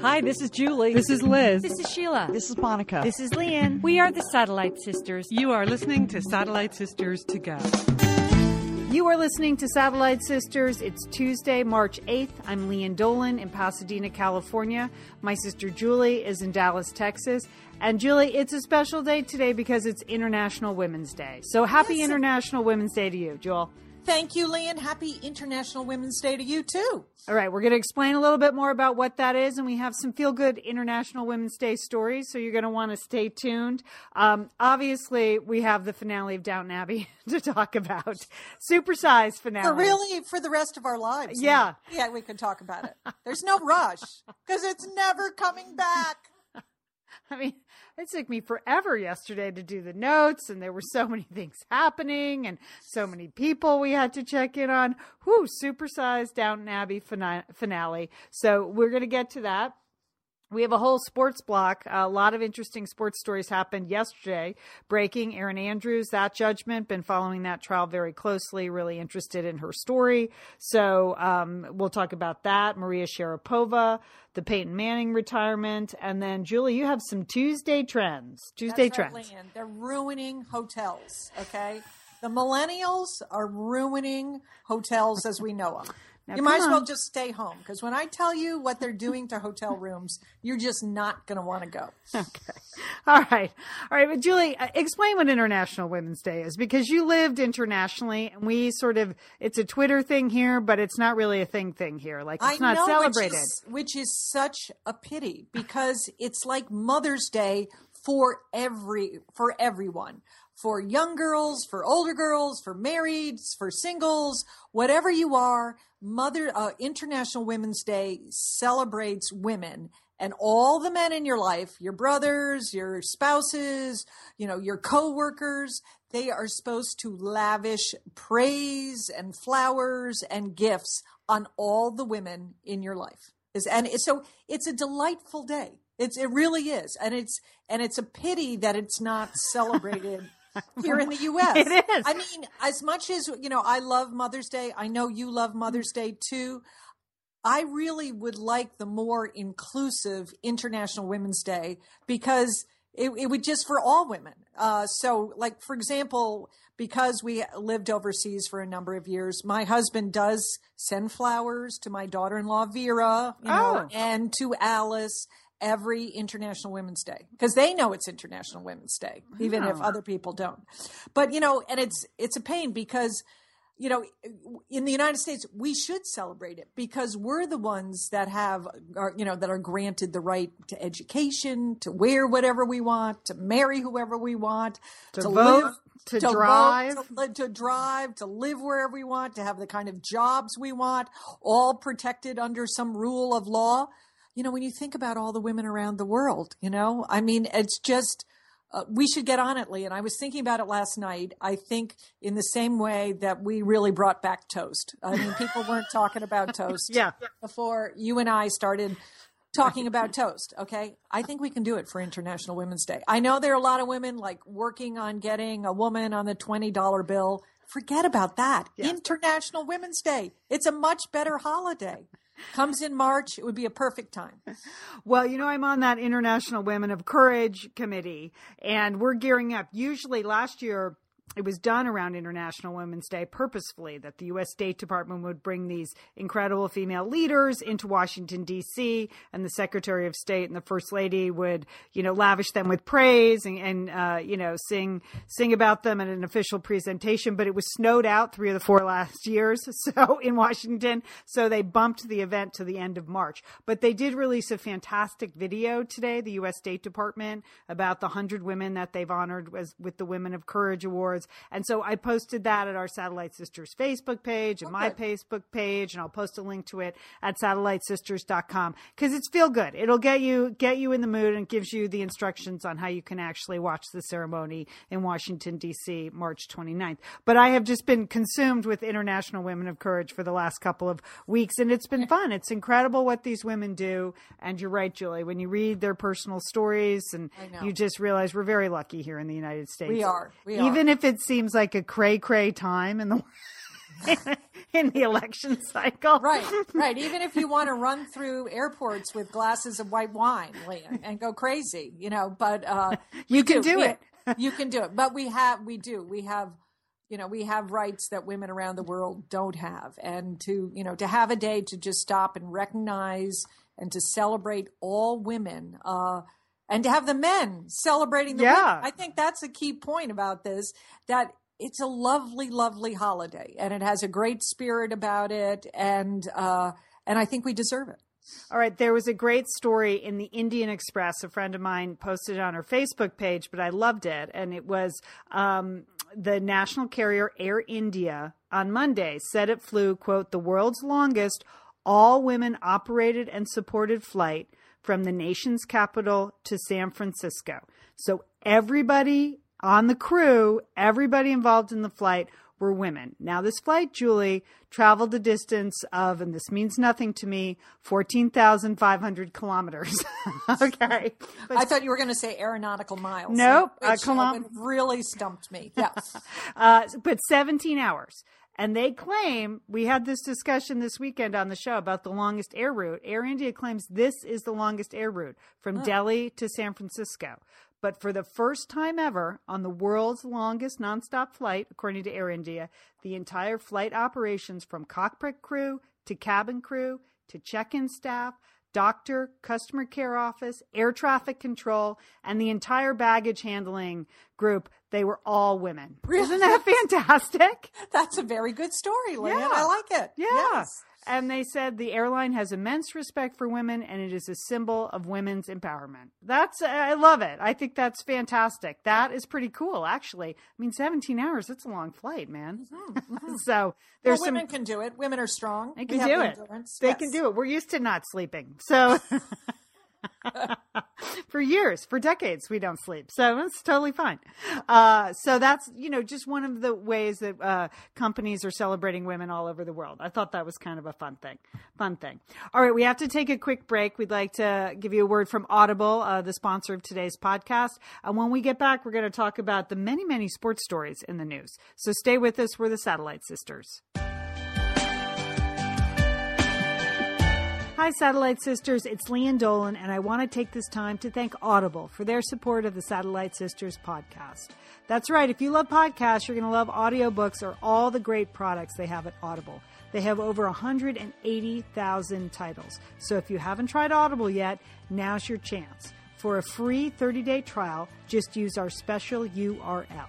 Hi, this is Julie. This is Liz. This is Sheila. This is Monica. This is Lian. We are the Satellite Sisters. You are listening to Satellite Sisters to Go. You are listening to Satellite Sisters. It's Tuesday, March 8th. I'm Lian Dolan in Pasadena, California. My sister Julie is in Dallas, Texas. And Julie, it's a special day today because it's International Women's Day. So happy Yes. International Women's Day to you, Jewel. Thank you, Lian. Happy International Women's Day to you, too. All right, we're going to explain a little bit more about what that is, and we have some feel good International Women's Day stories, so you're going to want to stay tuned. Um, obviously, we have the finale of Downton Abbey to talk about. Supersized finale. For really, for the rest of our lives. Yeah. Yeah, we can talk about it. There's no rush because it's never coming back. I mean, it took me forever yesterday to do the notes, and there were so many things happening, and so many people we had to check in on. Whoo, supersized Downton Abbey fina- finale. So we're going to get to that. We have a whole sports block. A lot of interesting sports stories happened yesterday. Breaking Erin Andrews, that judgment. Been following that trial very closely. Really interested in her story. So um, we'll talk about that. Maria Sharapova, the Peyton Manning retirement, and then Julie, you have some Tuesday trends. Tuesday That's trends. They're ruining hotels, okay? The millennials are ruining hotels as we know them. Now, you might as well on. just stay home because when I tell you what they're doing to hotel rooms, you're just not going to want to go. Okay. All right. All right. But Julie, uh, explain what International Women's Day is because you lived internationally and we sort of, it's a Twitter thing here, but it's not really a thing thing here. Like it's not know, celebrated. Which is, which is such a pity because it's like Mother's Day for every for everyone. For young girls, for older girls, for marrieds, for singles, whatever you are, Mother uh, International Women's Day celebrates women and all the men in your life, your brothers, your spouses, you know, your coworkers, they are supposed to lavish praise and flowers and gifts on all the women in your life. Is and so it's a delightful day. It's it really is, and it's and it's a pity that it's not celebrated here in the U.S. It is. I mean, as much as you know, I love Mother's Day. I know you love Mother's Day too. I really would like the more inclusive International Women's Day because it, it would just for all women. Uh, so, like for example, because we lived overseas for a number of years, my husband does send flowers to my daughter-in-law Vera, you know, Oh. and to Alice every International Women's Day because they know it's International Women's Day, even if Oh. other people don't. But you know, and it's it's a pain because you know, in the United States, we should celebrate it because we're the ones that have, are, you know, that are granted the right to education, to wear whatever we want, to marry whoever we want, To to, vote, live, to vote, drive. to, to drive, to live wherever we want, to have the kind of jobs we want, all protected under some rule of law. You know, when you think about all the women around the world, you know, I mean, it's just, uh, we should get on it, Lee. And I was thinking about it last night. I think in the same way that we really brought back toast. I mean, people weren't talking about toast Yeah. before you and I started talking about toast. Okay. I think we can do it for International Women's Day. I know there are a lot of women like working on getting a woman on the $20 bill. Forget about that. International Women's Day. It's a much better holiday. Comes in March. It would be a perfect time. Well, you know, I'm on that International Women of Courage committee, and we're gearing up. Usually, last year, it was done around International Women's Day purposefully that the U.S. State Department would bring these incredible female leaders into Washington, D.C., and the Secretary of State and the First Lady would, you know, lavish them with praise and, and uh, you know, sing sing about them in an official presentation. But it was snowed out three of the four last years, so in Washington, so they bumped the event to the end of March. But they did release a fantastic video today, the U.S. State Department, about the 100 women that they've honored with the Women of Courage Awards. And so I posted that at our Satellite Sisters Facebook page and my Facebook page, and I'll post a link to it at satellitesisters.com because it's feel good. It'll get you get you in the mood and gives you the instructions on how you can actually watch the ceremony in Washington D.C. March 29th. But I have just been consumed with International Women of Courage for the last couple of weeks, and it's been fun. It's incredible what these women do. And you're right, Julie, when you read their personal stories, and you just realize we're very lucky here in the United States. We are. We Even are. if it seems like a cray cray time in the in the election cycle. Right, right. Even if you want to run through airports with glasses of white wine and go crazy, you know, but uh, you can do, do it. you can do it. But we have, we do, we have, you know, we have rights that women around the world don't have. And to, you know, to have a day to just stop and recognize and to celebrate all women, uh, and to have the men celebrating the yeah. women. I think that's a key point about this that it's a lovely, lovely holiday and it has a great spirit about it. And, uh, and I think we deserve it. All right. There was a great story in the Indian Express. A friend of mine posted it on her Facebook page, but I loved it. And it was um, the national carrier Air India on Monday said it flew, quote, the world's longest all women operated and supported flight from the nation's capital to San Francisco. So everybody on the crew, everybody involved in the flight were women. Now, this flight, Julie, traveled a distance of, and this means nothing to me, 14,500 kilometers. okay. But, I thought you were going to say aeronautical miles. Nope. Which, uh, kilom- really stumped me. Yes. uh, but 17 hours. And they claim, we had this discussion this weekend on the show about the longest air route. Air India claims this is the longest air route from Delhi to San Francisco. But for the first time ever on the world's longest nonstop flight, according to Air India, the entire flight operations from cockpit crew to cabin crew to check in staff, doctor, customer care office, air traffic control, and the entire baggage handling group, they were all women. Really? Isn't that fantastic? That's a very good story, Lynn. Yeah. I like it. Yeah. Yes. And they said the airline has immense respect for women and it is a symbol of women's empowerment. That's, I love it. I think that's fantastic. That is pretty cool, actually. I mean, 17 hours, that's a long flight, man. Mm-hmm, mm-hmm. so there's well, some. Women can do it. Women are strong. They can do it. Endurance. They yes. can do it. We're used to not sleeping. So. for years, for decades, we don't sleep. So it's totally fine. Uh, so that's, you know, just one of the ways that uh, companies are celebrating women all over the world. I thought that was kind of a fun thing. Fun thing. All right, we have to take a quick break. We'd like to give you a word from Audible, uh, the sponsor of today's podcast. And when we get back, we're going to talk about the many, many sports stories in the news. So stay with us. We're the Satellite Sisters. Hi, Satellite Sisters. It's Lian Dolan, and I want to take this time to thank Audible for their support of the Satellite Sisters podcast. That's right. If you love podcasts, you're going to love audiobooks or all the great products they have at Audible. They have over 180,000 titles. So if you haven't tried Audible yet, now's your chance. For a free 30 day trial, just use our special URL.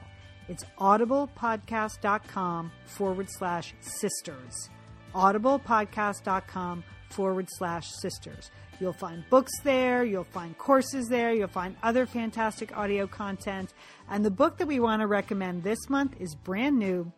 It's audiblepodcast.com forward slash sisters. audiblepodcast.com forward slash sisters. You'll find books there, you'll find courses there, you'll find other fantastic audio content. And the book that we want to recommend this month is brand new,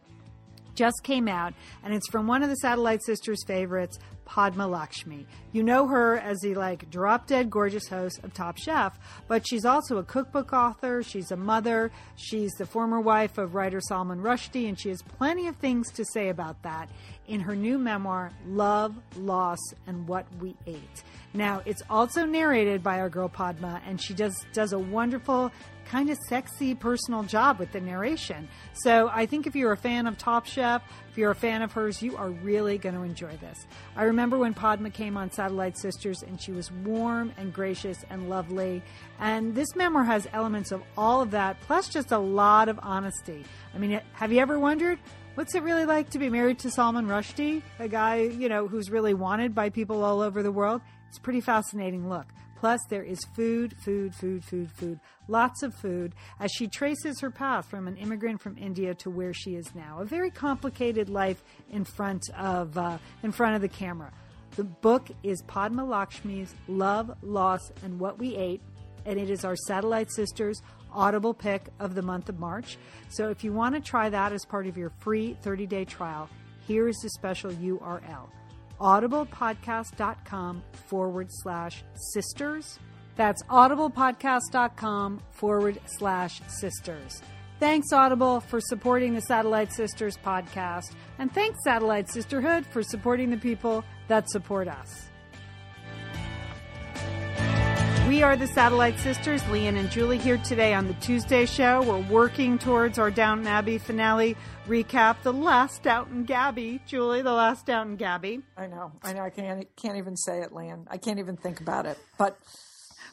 just came out, and it's from one of the Satellite Sisters' favorites, Padma Lakshmi. You know her as the like drop dead gorgeous host of Top Chef, but she's also a cookbook author, she's a mother, she's the former wife of writer Salman Rushdie, and she has plenty of things to say about that in her new memoir, Love, Loss, and What We Ate. Now, it's also narrated by our girl Padma, and she does does a wonderful kind of sexy personal job with the narration. So I think if you're a fan of Top Chef, if you're a fan of hers, you are really going to enjoy this. I remember when Padma came on Satellite Sisters and she was warm and gracious and lovely. And this memoir has elements of all of that, plus just a lot of honesty. I mean, have you ever wondered? What's it really like to be married to Salman Rushdie, a guy, you know, who's really wanted by people all over the world? It's a pretty fascinating look. Plus, there is food, food, food, food, food, lots of food, as she traces her path from an immigrant from India to where she is now. A very complicated life in front of uh, in front of the camera. The book is Padma Lakshmi's Love, Loss, and What We Ate, and it is our Satellite Sisters Audible pick of the month of March. So if you want to try that as part of your free 30 day trial, here is the special URL audiblepodcast.com forward slash sisters. That's audiblepodcast.com forward slash sisters. Thanks, Audible, for supporting the Satellite Sisters podcast. And thanks, Satellite Sisterhood, for supporting the people that support us. We are the Satellite Sisters, Lian and Julie, here today on the Tuesday show. We're working towards our Downton Abbey finale recap, The Last Downton Gabby. Julie, The Last Downton Gabby. I know, I know. I can't can't even say it, Lian. I can't even think about it. But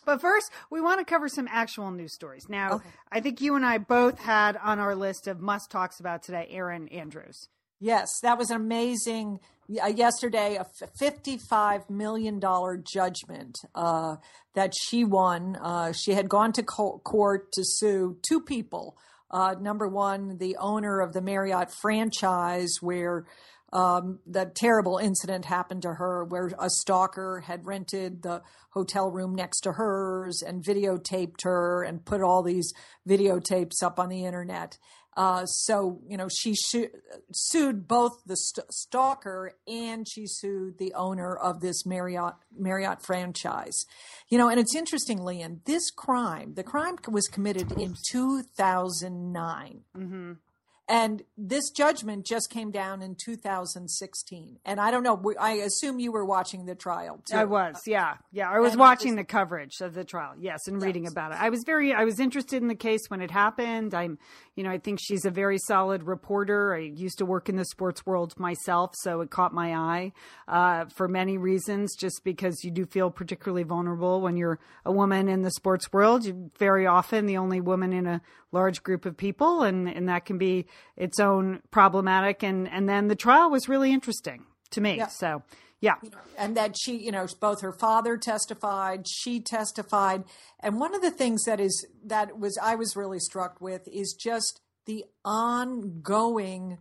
but first, we want to cover some actual news stories. Now, Okay. I think you and I both had on our list of must talks about today Erin Andrews. Yes, that was an amazing. Uh, yesterday, a fifty-five million dollar judgment uh, that she won. Uh, she had gone to co- court to sue two people. Uh, number one, the owner of the Marriott franchise, where um, the terrible incident happened to her, where a stalker had rented the hotel room next to hers and videotaped her and put all these videotapes up on the internet. Uh, so, you know, she su- sued both the st- stalker and she sued the owner of this Marriott Marriott franchise. You know, and it's interesting, Lian, this crime, the crime was committed in 2009. Mm-hmm. And this judgment just came down in 2016. And I don't know, we- I assume you were watching the trial too. I was, yeah, yeah. I was And watching was- the coverage of the trial, yes, and reading about it. I was very, I was interested in the case when it happened. I'm, you know, I think she's a very solid reporter. I used to work in the sports world myself, so it caught my eye uh, for many reasons. Just because you do feel particularly vulnerable when you're a woman in the sports world. You're very often the only woman in a large group of people, and and that can be its own problematic. And and then the trial was really interesting to me. Yeah. So. Yeah. and that she, you know, both her father testified, she testified, and one of the things that is that was I was really struck with is just the ongoing,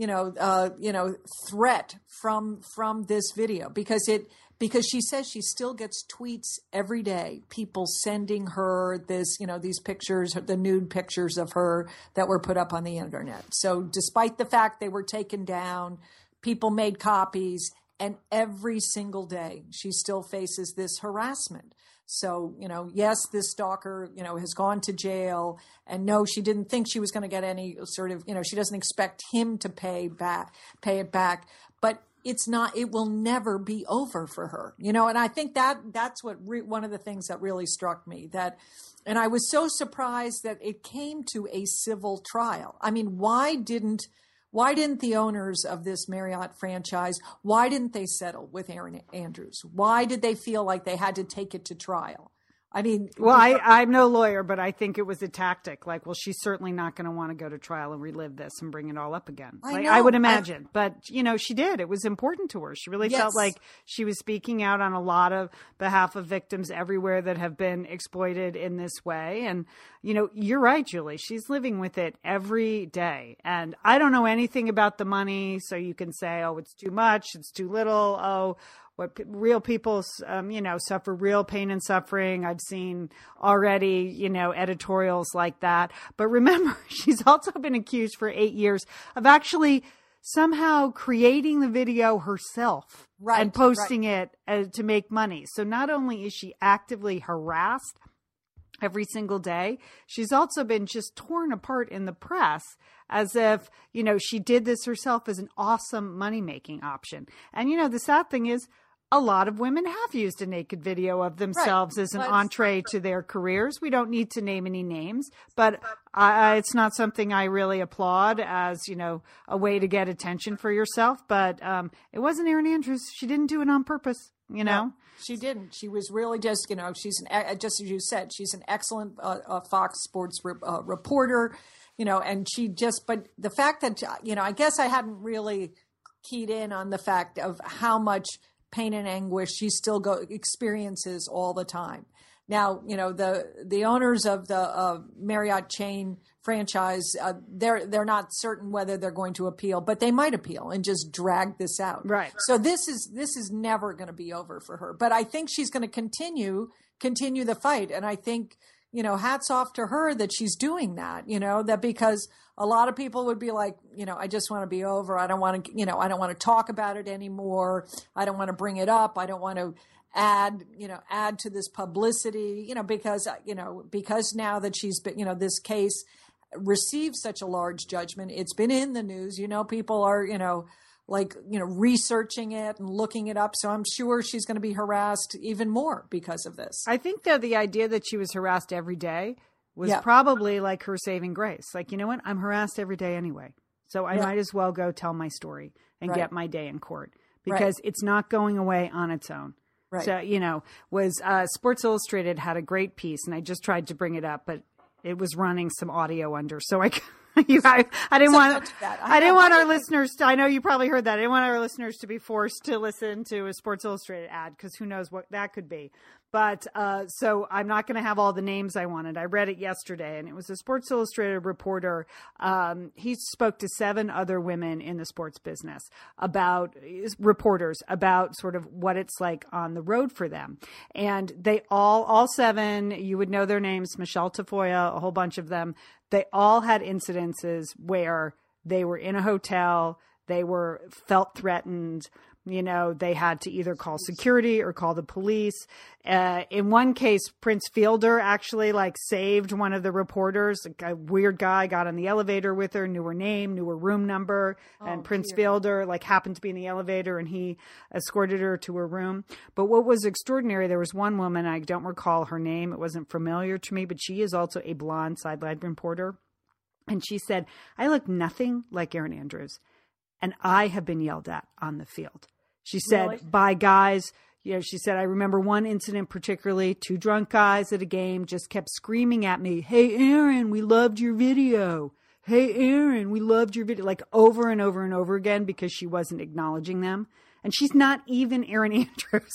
you know, uh, you know, threat from from this video because it because she says she still gets tweets every day, people sending her this, you know, these pictures, the nude pictures of her that were put up on the internet. So despite the fact they were taken down, people made copies and every single day she still faces this harassment so you know yes this stalker you know has gone to jail. And no she didn't think she was going to get any sort of you know she doesn't expect him to pay back pay it back. But it's not it will never be over for her you know? And i think that that's what re- one of the things that really struck me that and i was so surprised that it came to a civil trial. I mean why didn't why didn't the owners of this Marriott franchise, why didn't they settle with Erin Andrews? Why did they feel like they had to take it to trial? I mean, Well, I, I'm no lawyer, but I think it was a tactic. Like, well, she's certainly not going to want to go to trial and relive this and bring it all up again. I Like, know. I would I- imagine. but, you know, she did. It was important to her. She really felt like she was speaking out on a lot of behalf of victims everywhere that have been exploited in this way. And, you know, you're right, Julie. She's living with it every day. And I don't know anything about the money. So you can say, oh, it's too much, it's too little. Oh, what p- real people, um, you know, suffer real pain and suffering. I've seen already, you know, editorials like that. But remember, she's also been accused for eight years of actually somehow creating the video herself Right, and posting it uh, to make money. So not only is she actively harassed every single day. She's also been just torn apart in the press as if, you know, she did this herself as an awesome money making option. And, you know, the sad thing is, a lot of women have used a naked video of themselves as an Let's- entree to their careers. We don't need to name any names, but I, it's not something I really applaud as you know a way to get attention for yourself. But um, it wasn't Erin Andrews; she didn't do it on purpose. You know, No, she didn't. She was really just, you know, she's an, e- just as you said, she's an excellent uh, uh, Fox Sports re- uh, reporter, you know, and she just, but the fact that, you know, I guess I hadn't really keyed in on the fact of how much pain and anguish she still go experiences all the time. Now, you know the the owners of the uh, Marriott chain franchise, uh, they're they're not certain whether they're going to appeal, but they might appeal and just drag this out. Right. So this is this is never going to be over for her. But I think she's going to continue continue the fight, and I think you know hats off to her that she's doing that. You know that because a lot of people would be like, you know, I just want to be over. I don't want to, you know, I don't want to talk about it anymore. I don't want to bring it up. I don't want to add, you know, add to this publicity, you know, because, uh, you know, because now that she's been, you know, this case received such a large judgment, it's been in the news, you know, people are, you know, like you know researching it and looking it up. So I'm sure she's going to be harassed even more because of this. I think though the idea that she was harassed every day was Yeah. probably like her saving grace. Like, you know what? I'm harassed every day anyway. So I Yeah. might as well go tell my story and Right. get my day in court Right. because it's not going away on its own. Right. So, you know, was uh, Sports Illustrated had a great piece and I just tried to bring it up, but it was running some audio under. So I, you, I, I didn't So want. I I, didn't want our listeners to, I know you probably heard that. I didn't want our listeners to be forced to listen to a Sports Illustrated ad because who knows what that could be. But uh, so I'm not going to have all the names I wanted. I read it yesterday, and it was a Sports Illustrated reporter. Um, he spoke to seven other women in the sports business about reporters about sort of what it's like on the road for them, and they all, all seven, you would know their names: Michelle Tafoya, a whole bunch of them. They all had incidences where they were in a hotel, they were felt threatened you know they had to either call security or call the police. Uh, in one case prince fielder actually like saved one of the reporters. A weird guy got in the elevator with her knew her name knew her room number. And prince fielder like happened to be in the elevator and he escorted her to her room. But what was extraordinary there was one woman i don't recall her name it wasn't familiar to me but she is also a blonde sideline reporter. And she said i look nothing like erin andrews and I have been yelled at on the field. She said Really? by guys, you know, she said, I remember one incident particularly, two drunk guys at a game just kept screaming at me, Hey, Erin, we loved your video. Hey, Erin, we loved your video. Like over and over and over again because she wasn't acknowledging them. And she's not even Erin Andrews.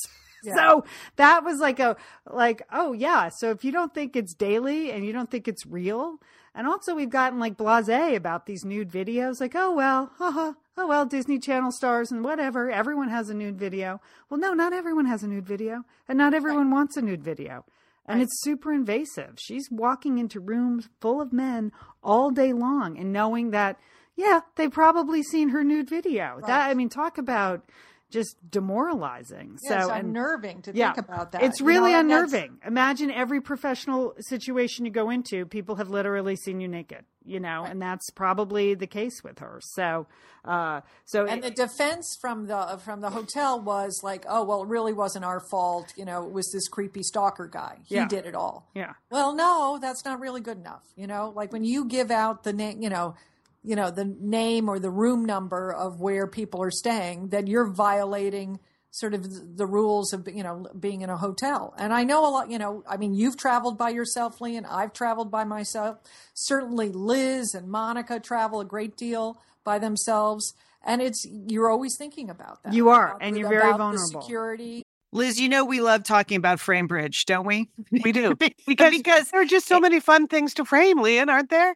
So that was like a, like, oh yeah. So if you don't think it's daily and you don't think it's real, and also we've gotten like blasé about these nude videos, like, oh well, haha, oh well, Disney Channel stars and whatever. Everyone has a nude video. Well, no, not everyone has a nude video, and not everyone wants a nude video. And it's super invasive. She's walking into rooms full of men all day long and knowing that, yeah, they've probably seen her nude video. That I mean, talk about just demoralizing. Yeah, so and unnerving to yeah, think about that. It's You really know, and that's- unnerving. Imagine every professional situation you go into, people have literally seen you naked, you know, and that's probably the case with her. So, uh, so And the defense from the from the hotel was like, oh well, it really wasn't our fault. You know, it was this creepy stalker guy. He Yeah. did it all. yeah, Well, no, that's not really good enough. You know, like when you give out the name, you know, you know the name or the room number of where people are staying, then you're violating sort of the rules of you know being in a hotel. And I know a lot. You know, I mean, you've traveled by yourself, Lee, and I've traveled by myself. Certainly, Liz and Monica travel a great deal by themselves. And it's you're always thinking about that. You are, about and you're very about the vulnerable. security, Liz, you know we love talking about Framebridge, don't we? We do. because, Because, because there are just so many fun things to frame, Lian, aren't there?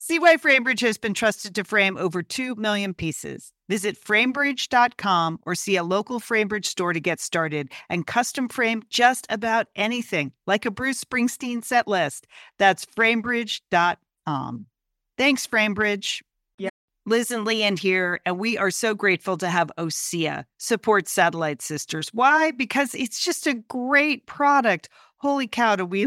See why Framebridge has been trusted to frame over 2 million pieces. Visit framebridge.com or see a local Framebridge store to get started and custom frame just about anything, like a Bruce Springsteen set list. That's framebridge.com. Thanks, Framebridge. Yeah. Liz and Lian here, and we are so grateful to have OSEA support Satellite Sisters. Why? Because it's just a great product. Holy cow, do we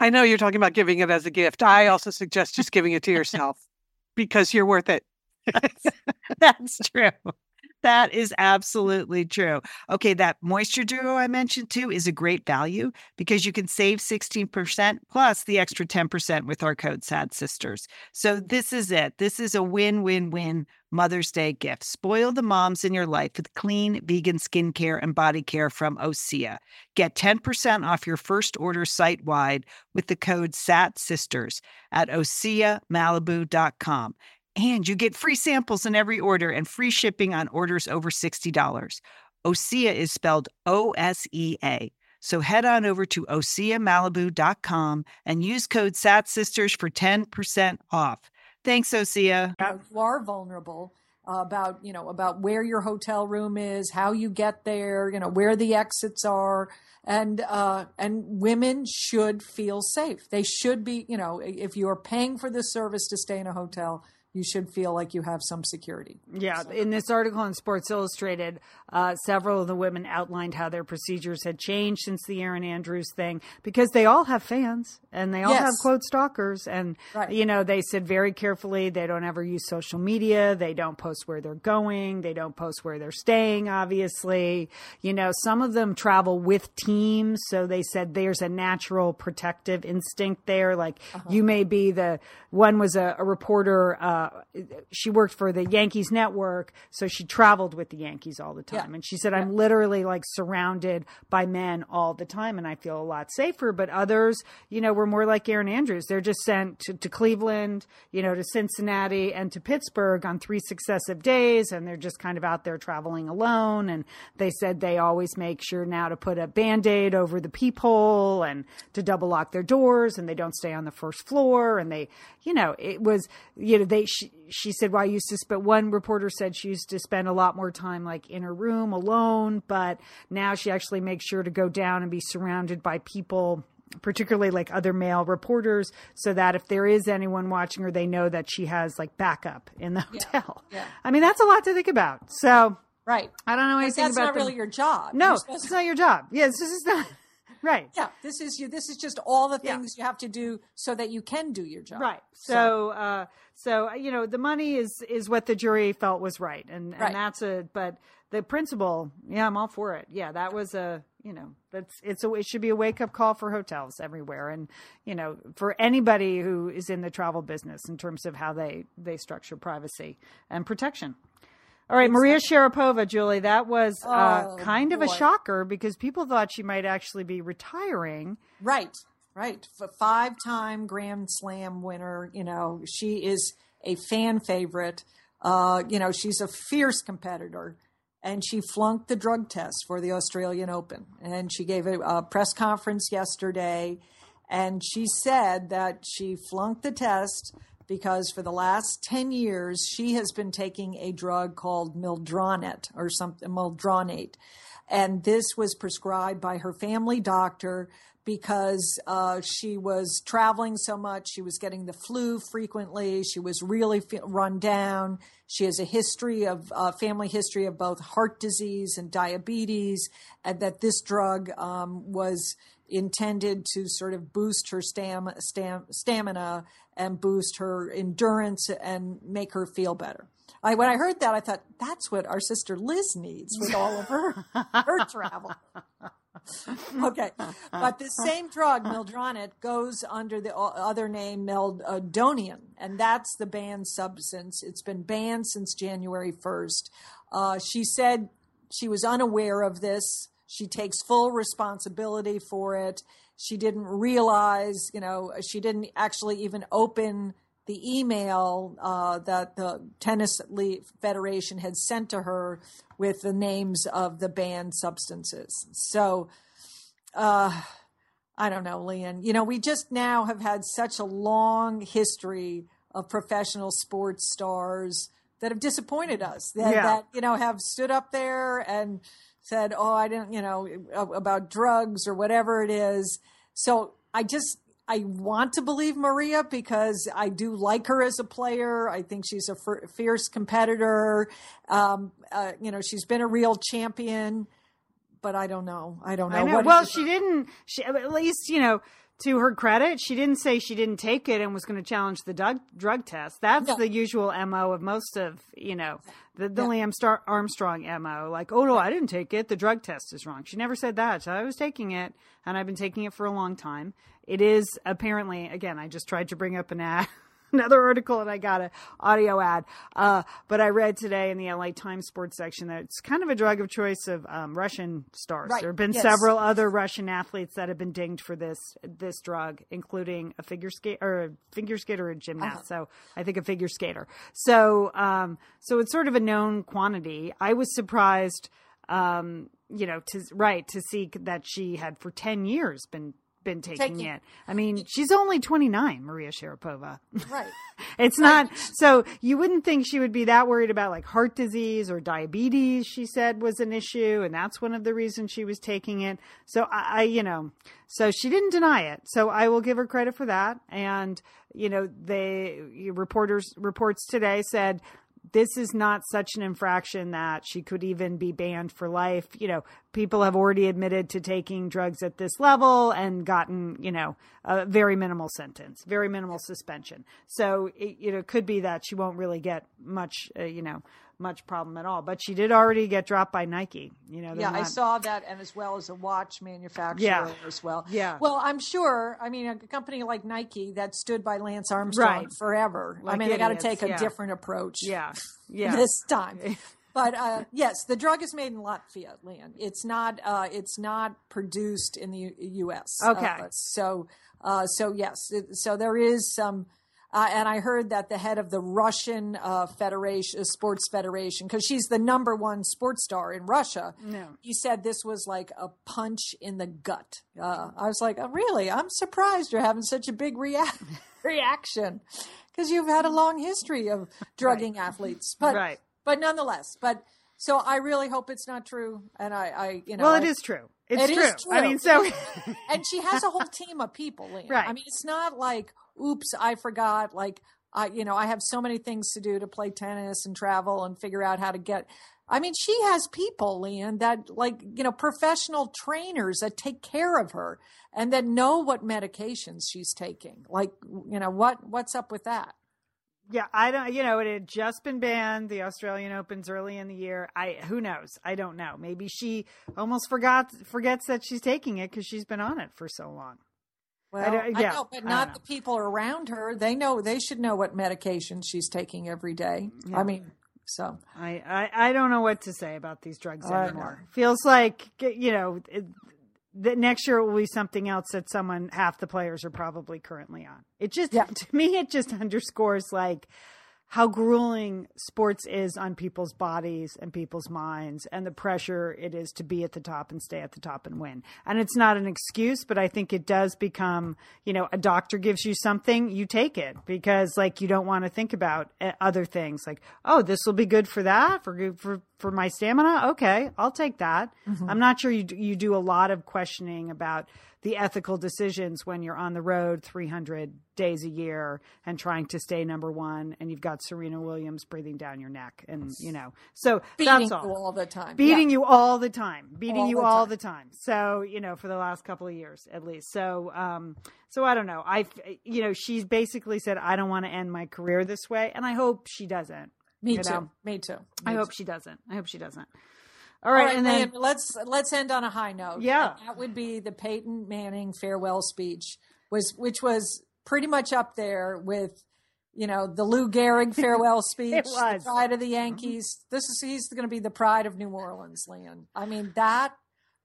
I know you're talking about giving it as a gift. I also suggest just giving it to yourself because you're worth it. That's true. That is absolutely true. Okay, that moisture duo I mentioned too is a great value because you can save 16% plus the extra 10% with our code SAD Sisters. So this is it. This is a win-win-win Mother's Day gift. Spoil the moms in your life with clean vegan skincare and body care from Osea. Get 10% off your first order site wide with the code SAT Sisters at OseaMalibu.com. And you get free samples in every order and free shipping on orders over $60. Osea is spelled O S E A. So head on over to OseaMalibu.com and use code SATSisters for 10% off. Thanks, Osea. you are vulnerable about you know about where your hotel room is how you get there you know where the exits are and uh, and women should feel safe they should be you know if you're paying for this service to stay in a hotel you should feel like you have some security Yeah, in this article in Sports Illustrated, uh, several of the women outlined how their procedures had changed since the Erin Andrews thing because they all have fans and they all Yes. have quote stalkers. And, Right. you know, they said very carefully they don't ever use social media. They don't post where they're going. They don't post where they're staying, obviously. You know, some of them travel with teams. So they said there's a natural protective instinct there. Like you may be the one was a, a reporter. Uh, Uh, she worked for the Yankees network, so she traveled with the Yankees all the time. Yeah. And she said, I'm literally like surrounded by men all the time, and I feel a lot safer. But others, you know, were more like Erin Andrews. They're just sent to, to Cleveland, you know, to Cincinnati and to Pittsburgh on three successive days, and they're just kind of out there traveling alone. And they said they always make sure now to put a band aid over the peephole and to double lock their doors, and they don't stay on the first floor. And they, you know, it was, you know, they, she, she said, well, I used to spend, one reporter said she used to spend a lot more time like in her room alone, but now she actually makes sure to go down and be surrounded by people particularly like other male reporters so that if there is anyone watching her they know that she has like backup in the hotel yeah. i mean that's a lot to think about so right i don't know anything that's about That's not them. really your job no it's not your job yes this is not right yeah this is you this is just all the Yeah. things you have to do so that you can do your job Right. So, uh, so you know, the money is is what the jury felt was right, and Right. and that's a. But the principle, yeah, I'm all for it. Yeah, that was a. You know, that's it's a. It should be a wake up call for hotels everywhere, and you know, for anybody who is in the travel business in terms of how they they structure privacy and protection. All right, Maria Sharapova, Julie, that was uh, Oh, kind of a shocker because people thought she might actually be retiring. Right, right. Five time Grand Slam winner. You know, she is a fan favorite. Uh, you know, she's a fierce competitor. And she flunked the drug test for the Australian Open. And she gave a, a press conference yesterday. And she said that she flunked the test because for the last 10 years, she has been taking a drug called Mildronate or something, Mildronate. And this was prescribed by her family doctor because uh, she was traveling so much. She was getting the flu frequently. She was really run down. She has a history of uh, family history of both heart disease and diabetes, and that this drug um, was intended to sort of boost her stam- stam- stamina and boost her endurance and make her feel better. I, when I heard that, I thought that's what our sister Liz needs with all of her her travel. okay, but the same drug, Mildronate, goes under the other name Meldonium, and that's the banned substance. It's been banned since January first. Uh, she said she was unaware of this. She takes full responsibility for it. She didn't realize, you know, she didn't actually even open the email uh, that the Tennis League Federation had sent to her with the names of the banned substances. So, uh, I don't know, Lian. You know, we just now have had such a long history of professional sports stars that have disappointed us. That, yeah. that you know have stood up there and said, "Oh, I didn't," you know, about drugs or whatever it is. So I just I want to believe Maria because I do like her as a player. I think she's a f- fierce competitor. Um, uh, you know, she's been a real champion, but I don't know. I don't know. I know. well, she didn't. She, at least you know. To her credit, she didn't say she didn't take it and was going to challenge the drug, drug test. That's the usual mo of most of you know the, the yeah. Liam Star- Armstrong mo. Like, oh no, I didn't take it. The drug test is wrong. She never said that. So I was taking it, and I've been taking it for a long time. It is apparently, again, I just tried to bring up an ad. Another article and I got an audio ad. Uh, but I read today in the LA Times sports section that it's kind of a drug of choice of um, Russian stars. Right. There have been yes. several other Russian athletes that have been dinged for this this drug, including a figure skate or a figure skater or a gymnast. Uh-huh. So I think a figure skater. So um, so it's sort of a known quantity. I was surprised um, you know, to right to see that she had for ten years been been taking, taking, it. I mean, she's only 29, Maria Sharapova. Right. it's right. not so you wouldn't think she would be that worried about like heart disease or diabetes, she said was an issue and that's one of the reasons she was taking it. So I, I you know, so she didn't deny it. So I will give her credit for that and you know, the reporters reports today said this is not such an infraction that she could even be banned for life. You know, people have already admitted to taking drugs at this level and gotten, you know, a very minimal sentence, very minimal suspension. So, it, you know, could be that she won't really get much, uh, you know, much problem at all. But she did already get dropped by Nike. You know, yeah, not... I saw that, and as well as a watch manufacturer yeah. as well. Yeah. Well, I'm sure. I mean, a company like Nike that stood by Lance Armstrong right. forever. Like I mean, idiots. they got to take a yeah. different approach. Yeah. Yeah. This time. but uh, yes, the drug is made in Latvia, Lian. It's not. Uh, it's not produced in the U- U.S. Okay. Uh, so. Uh, so yes, it, so there is some uh, and I heard that the head of the Russian uh, Federation, uh, Sports Federation, because she's the number one sports star in Russia, no. he said this was like a punch in the gut. Uh, I was like, oh, really? I'm surprised you're having such a big rea- reaction because you've had a long history of drugging right. athletes. But, right. But nonetheless, but so I really hope it's not true. And I, I you know, well, it I, is true. It's it true. true. I mean, so and she has a whole team of people. Right. I mean, it's not like oops, I forgot. Like, I, you know, I have so many things to do to play tennis and travel and figure out how to get. I mean, she has people, Lian, that like, you know, professional trainers that take care of her and that know what medications she's taking. Like, you know, what, what's up with that? Yeah, I don't. You know, it had just been banned. The Australian Opens early in the year. I who knows? I don't know. Maybe she almost forgot forgets that she's taking it because she's been on it for so long. Well, I, yeah, I know, but not the people around her. They know they should know what medication she's taking every day. Yeah. I mean, so I, I, I don't know what to say about these drugs anymore. Feels like you know it, that next year it will be something else that someone half the players are probably currently on. It just yeah. to me it just underscores like how grueling sports is on people's bodies and people's minds and the pressure it is to be at the top and stay at the top and win. And it's not an excuse, but I think it does become, you know, a doctor gives you something, you take it because like you don't want to think about eh, other things like, oh, this will be good for that, for for for my stamina, okay, I'll take that. Mm-hmm. I'm not sure you d- you do a lot of questioning about the ethical decisions when you're on the road 300 days a year and trying to stay number one, and you've got Serena Williams breathing down your neck, and you know, so Beating that's all. you all the time. beating Yeah. you all the time beating All you the all time. the time so you know for the last couple of years at least so um so i don't know i you know she's basically said i don't want to end my career this way and i hope she doesn't Me you too. know. Me too. i Me hope too. she doesn't i hope she doesn't all right, and then Lian, let's let's end on a high note. Yeah. And that would be the Peyton Manning farewell speech, was which was pretty much up there with, you know, the Lou Gehrig farewell speech, it was. the pride of the Yankees. This is he's going to be the pride of New Orleans, Lian. I mean, that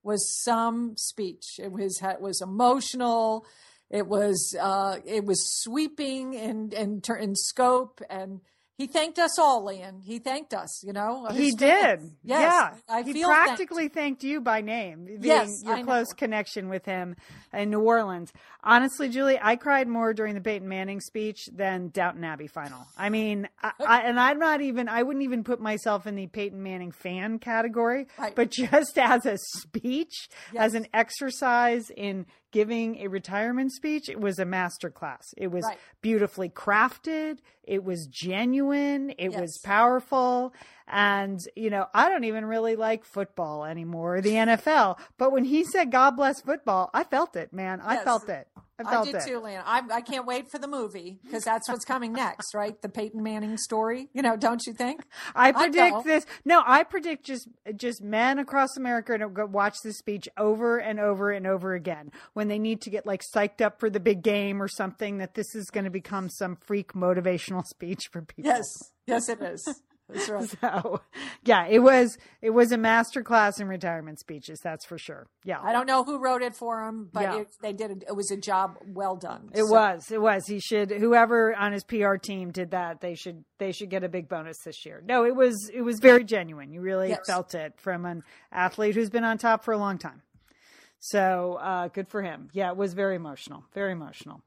was some speech. It was it was emotional. It was uh, it was sweeping in in, in scope and. He thanked us all, Lian. He thanked us, you know. he did. Yes, yeah I he feel thanked. practically thanked you by name being Yes, your I know. close connection with him in new orleans honestly julie i cried more during the peyton manning speech than downton abbey final i mean I, I, and i'm not even i wouldn't even put myself in the peyton manning fan category Right. but just as a speech Yes. as an exercise in giving a retirement speech it was a master class it was Right. beautifully crafted. It was genuine. It was powerful. And you know i don't even really like football anymore the nfl but when he said god bless football i felt it man. I Yes. felt it i I did it too, Lian. I, I can't wait for the movie because that's what's coming next, right? The Peyton Manning story. You know, don't you think? I I predict don't. this. No, I predict just just men across America to go watch this speech over and over and over again when they need to get like psyched up for the big game or something. That this is going to become some freak motivational speech for people. Yes, yes, it is. That's right. So, yeah, it was it was a master class in retirement speeches. That's for sure. Yeah. I don't know who wrote it for him, but Yeah. it, they did. It, it was a job well done. It So, was. It was. He should. Whoever on his PR team did that, they should. They should get a big bonus this year. No, it was. It was very genuine. You really Yes. felt it from an athlete who's been on top for a long time. So uh, good for him. Yeah, it was very emotional. Very emotional.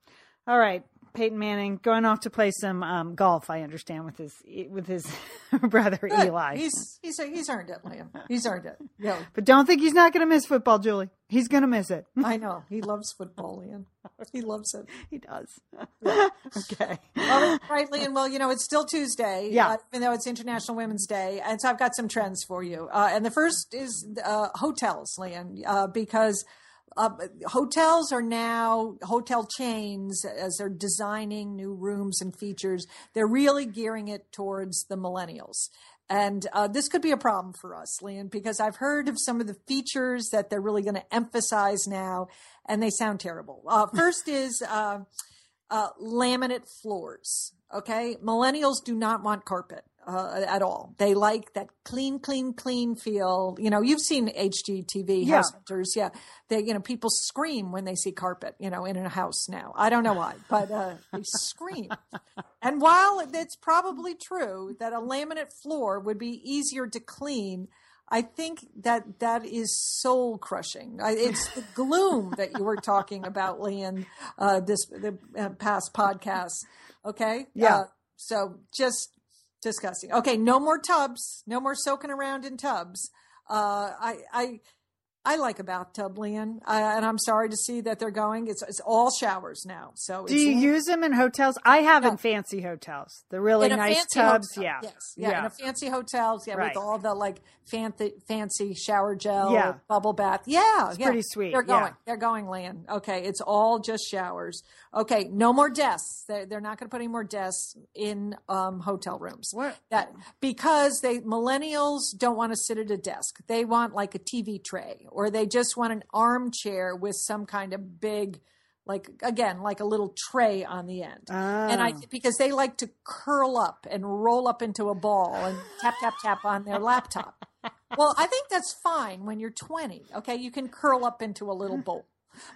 All right, Peyton Manning going off to play some um, golf. I understand with his with his brother Good. Eli. He's he's he's earned it, Lian. He's earned it. Yeah, but don't think he's not going to miss football, Julie. He's going to miss it. I know. He loves football, Lian. He loves it. he does. okay. All right, Lian. Well, you know, it's still Tuesday, Yeah. uh, even though it's International Women's Day. And so I've got some trends for you. Uh, and the first is uh, hotels, Lian, uh, because uh, hotels are now, hotel chains, as they're designing new rooms and features, they're really gearing it towards the millennials. And uh, this could be a problem for us, Lian, because I've heard of some of the features that they're really going to emphasize now, and they sound terrible. Uh, first is uh, uh, laminate floors. Okay, millennials do not want carpet uh, at all. They like that clean, clean, clean feel. You know, you've seen HGTV Yeah. house hunters. Yeah, they you know people scream when they see carpet. You know, in a house now. I don't know why, but uh, they scream. And while it's probably true that a laminate floor would be easier to clean. I think that that is soul crushing. I- It's the gloom that you were talking about, Lian, uh, this the uh, past podcast. Okay, Yeah. Uh, so just disgusting. Okay, no more tubs. No more soaking around in tubs. Uh, I I I like a bathtub, uh, and I'm sorry to see that they're going. It's it's all showers now. So Do it's you use them in hotels? I have in fancy hotels. The really nice tubs. hotel. Yeah. Yes. Yeah. In a fancy hotels. Yeah. Right. With all the like fancy, fancy shower gel, Yeah. bubble bath. Yeah. yeah. pretty sweet, They're going. yeah. They're going land. Okay. It's all just showers. Okay. No more desks. They're, they're not going to put any more desks in um, hotel rooms. What? That because they millennials don't want to sit at a desk. They want like a TV tray, or they just want an armchair with some kind of big, like again, like a little tray on the end and I Ah. because they like to curl up and roll up into a ball and tap tap tap on their laptop. Well, I think that's fine when you're 20. Okay, you can curl up into a little bowl.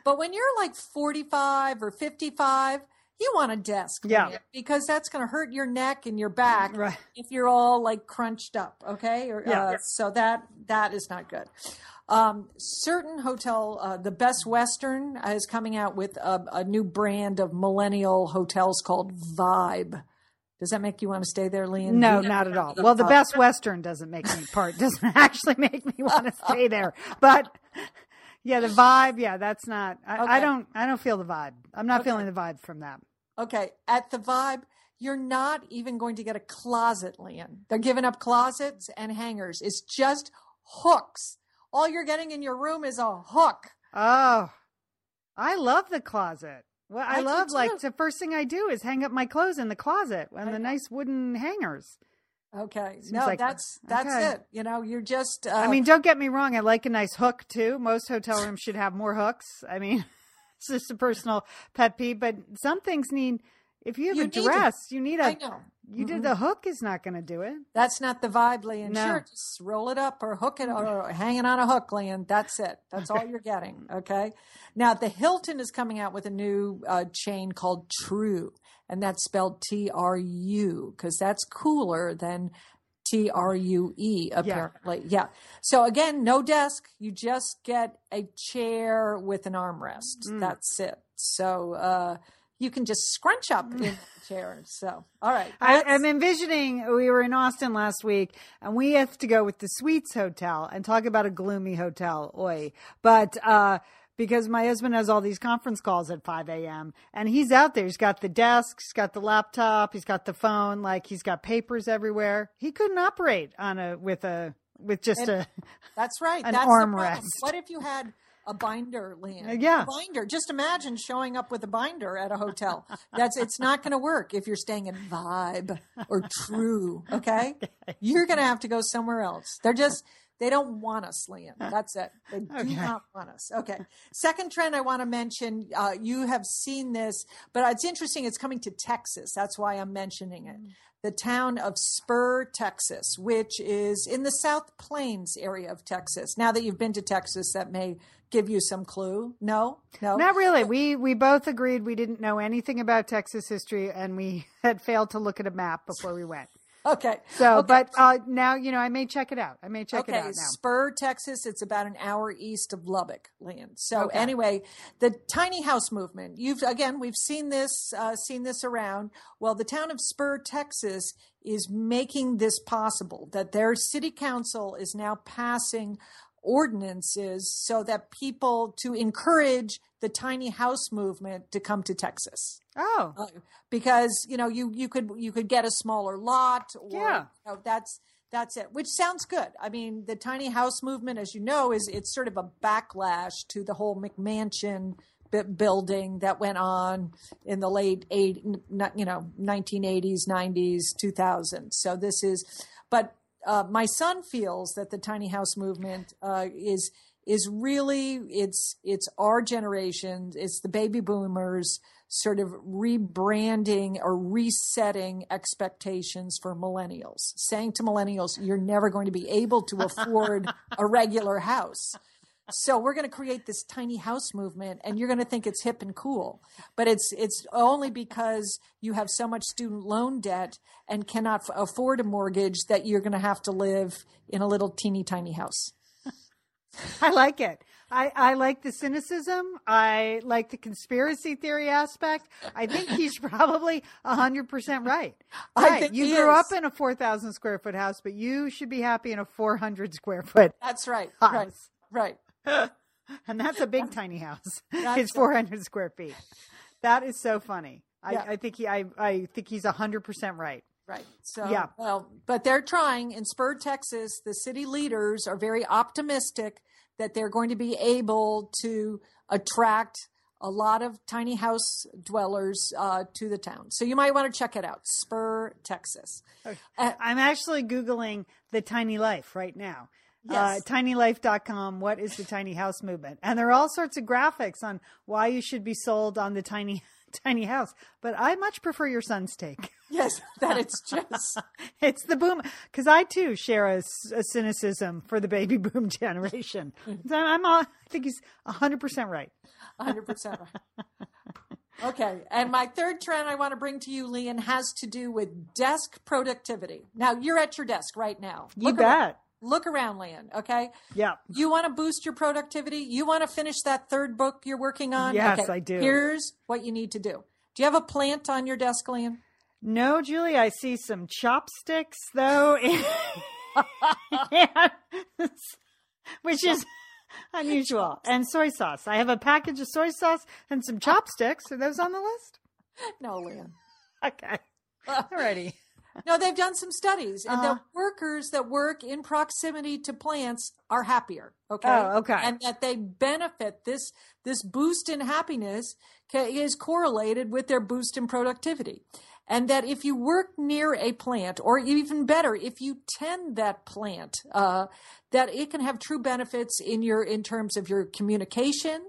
But when you're like 45 or 55, you want a desk. Yeah. Because that's going to hurt your neck and your back Right. if you're all like crunched up. Okay, or, Yeah. uh, so that that is not good. Um, certain hotel, uh, the Best Western is coming out with a, a new brand of millennial hotels called Vibe. Does that make you want to stay there, Lian? No, You- not at all. Well, the Best Western doesn't make me part doesn't actually make me want to stay there. But yeah, the vibe, yeah, that's not. I, I don't. I don't feel the vibe. I'm not Okay. feeling the vibe from that. Okay, at the vibe, you're not even going to get a closet, Lian. They're giving up closets and hangers. It's just hooks. All you're getting in your room is a hook. Oh, I love the closet. Well, I, I love like the first thing I do is hang up my clothes in the closet and the nice wooden hangers. Okay, Seems no, like- that's that's okay. it. You know, you're just. Uh, I mean, don't get me wrong. I like a nice hook too. Most hotel rooms should have more hooks. I mean, it's just a personal pet peeve, but some things need. If you have You a dress, you need a. You did Mhm. the hook is not going to do it. That's not the vibe, Lian. No. Sure, just roll it up or hook it or hang it on a hook, Lian. That's it. That's all you're getting. Okay. Now, the Hilton is coming out with a new uh, chain called True, and that's spelled T R U because that's cooler than T R U E, apparently. Yeah. So, again, no desk. You just get a chair with an armrest. Mm. That's it. So, uh, you can just scrunch up in the chair. So, all right. I, I'm envisioning we were in Austin last week and we have to go with the Suites Hotel and talk about a gloomy hotel. Oi. But, uh, because my husband has all these conference calls at 5 a.m. and he's out there. He's got the desk, he's got the laptop, he's got the phone, like he's got papers everywhere. He couldn't operate on a, with a, with just And- a, That's right. An That's arm rest. What if you had a binder, Lian? Uh, yeah. a binder. Just imagine showing up with a binder at a hotel. That's it's not going to work if you're staying in Vibe or True. Okay, you're going to have to go somewhere else. They're just. They don't want us, Lian. That's it. They do Okay. not want us. Okay. Second trend I want to mention. Uh, you have seen this, but it's interesting. It's coming to Texas. That's why I'm mentioning it. The town of Spur, Texas, which is in the South Plains area of Texas. Now that you've been to Texas, that may give you some clue. No, no, not really. We, we both agreed we didn't know anything about Texas history and we had failed to look at a map before we went. Okay. So, Okay. but uh, now you know I may check it out. I may check okay, it out now. Spur, Texas. It's about an hour east of Lubbock, land. So Okay. anyway, the tiny house movement. You've again, we've seen this, uh, seen this around. Well, the town of Spur, Texas, is making this possible. That their city council is now passing ordinances so that people to encourage the tiny house movement to come to Texas. Oh, Uh, because you know you you could you could get a smaller lot or Yeah. you know, that's that's it which sounds good. I mean the tiny house movement as you know is it's sort of a backlash to the whole mcmansion bu- building that went on in the late eight n- you know 1980s 90s 2000s so this is but uh, my son feels that the tiny house movement uh, is is really it's it's our generation it's the baby boomers sort of rebranding or resetting expectations for millennials saying to millennials you're never going to be able to afford a regular house so we're going to create this tiny house movement and you're going to think it's hip and cool but it's it's only because you have so much student loan debt and cannot f- afford a mortgage that you're going to have to live in a little teeny tiny house I like it. I, I like the cynicism. I like the conspiracy theory aspect. I think he's probably hundred percent right. I Right. think you grew is. up in a four thousand square foot house, but you should be happy in a four hundred square foot that's right right house. right And that's a big tiny house. That's It's a- four hundred square feet. That is so funny. Yeah. I, I think he I, I think he's hundred percent right. Right. So, Yeah. well, but they're trying in Spur, Texas. The city leaders are very optimistic that they're going to be able to attract a lot of tiny house dwellers uh, to the town. So you might want to check it out, Spur, Texas. Uh, I'm actually Googling the tiny life right now. Yes. Uh, tinylife.com. What is the tiny house movement? And there are all sorts of graphics on why you should be sold on the tiny, tiny house. But I much prefer your son's take. yes, that it's just It's the boom. Cause I too share a cynicism for the baby boom generation. So I'm all, I think he's hundred percent right. 100% right. Okay. And my third trend I want to bring to you, Lian, has to do with desk productivity. Now, you're at your desk right now. You Look around. bet. Look around, Lian. Okay. Yeah. You want to boost your productivity? You want to finish that third book you're working on? Yes, Okay, I do. Here's what you need to do. Do you have a plant on your desk, Lian? No, Julie, I see some chopsticks though, which is unusual. And soy sauce. I have a package of soy sauce and some chopsticks. Are those on the list? No, Lian. Okay. Alrighty. No, they've done some studies, and Uh-huh. the workers that work in proximity to plants are happier. Okay. Oh, okay. And that they benefit this this boost in happiness is correlated with their boost in productivity, and that if you work near a plant, or even better, if you tend that plant, uh, that it can have true benefits in your in terms of your communication.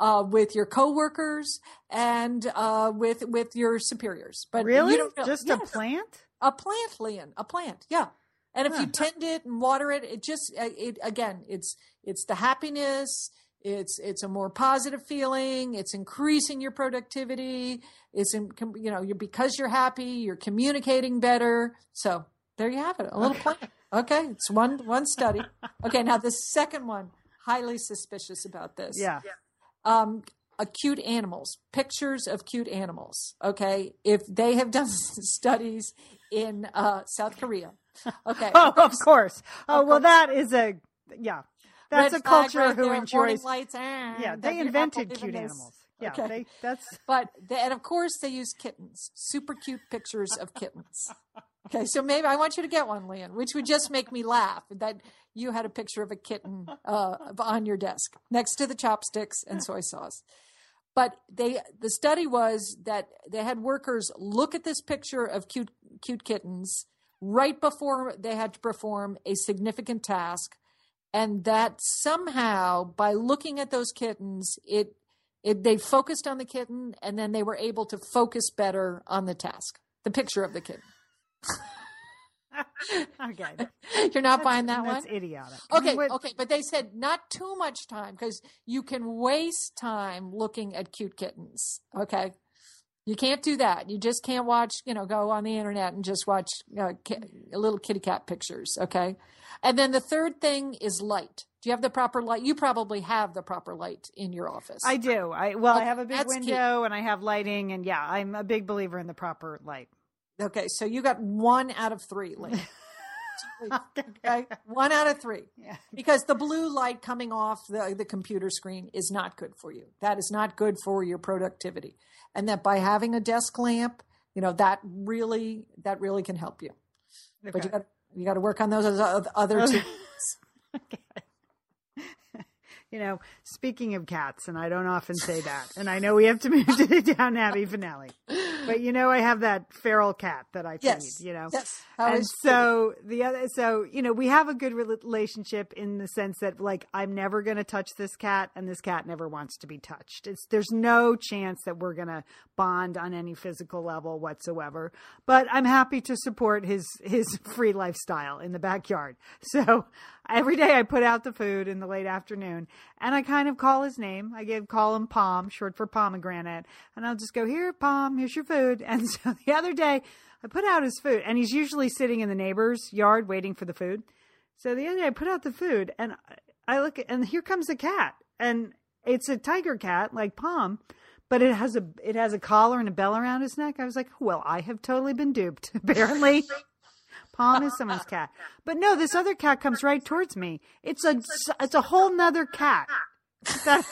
Uh, with your coworkers and uh, with with your superiors, but Really? Just a plant? A plant, Lian, a plant. Yeah. And if you tend it and water it, it just uh, it again, it's it's the happiness, it's it's a more positive feeling, it's increasing your productivity, it's in, you know, you're because you're happy, you're communicating better. So, there you have it. A little plant. Okay, it's one one study. Okay, now the second one, highly suspicious about this Yeah. um, uh, cute animals, pictures of cute animals. Okay, if they have done studies in uh, South Korea. Okay, Oh, of course. Oh, well, course. that is a, yeah. That's a culture right who enjoys, lights. ah, yeah, they invented cute animals. Yeah, Okay. they, that's, But they, and of course they use kittens, super cute pictures of kittens. Okay, so maybe I want you to get one, Lian, which would just make me laugh that you had a picture of a kitten uh, on your desk next to the chopsticks and soy sauce. But they, the study was that they had workers look at this picture of cute, cute kittens right before they had to perform a significant task, and that somehow by looking at those kittens, it it, they focused on the kitten and then they were able to focus better on the task the picture of the kitten okay. you're not buying that one? that's one idiotic. okay What- okay but they said not too much time because you can waste time looking at cute kittens okay you can't do that you just can't watch you know go on the internet and just watch uh, little kitty cat pictures okay and then the third thing is light do you have the proper light you probably have the proper light in your office I do. I well, I have a big that's key. window and I have lighting, and yeah, I'm a big believer in the proper light. Okay, so you got one out of three, Lee. okay, one out of three. Yeah. Because the blue light coming off the, the computer screen is not good for you. That is not good for your productivity. And that by having a desk lamp, you know, that really that really can help you. But you Okay. got you got to work on those other- two. You know, speaking of cats, and I don't often say that, and I know we have to move to the Down Abbey finale, but you know, I have that feral cat that I feed. Yes. You know, Yes. And so the other, so you know, we have a good relationship in the sense that like I'm never going to touch this cat, and this cat never wants to be touched. It's there's no chance that we're going to bond on any physical level whatsoever. But I'm happy to support his his free lifestyle in the backyard. So every day I put out the food in the late afternoon, and I kind of call his name. I give call him Palm, short for pomegranate, and I'll just go here, Palm, here's your food. And so the other day. I put out his food, and he's usually sitting in the neighbor's yard waiting for the food. So the other day, I put out the food, and I- look, and here comes a cat, and it's a tiger cat like Palm, but it has a it has a collar and a bell around his neck. I was like, well, I have totally been duped. Apparently, Palm is someone's cat, but no, this other cat comes right towards me. It's a it's a whole nother cat.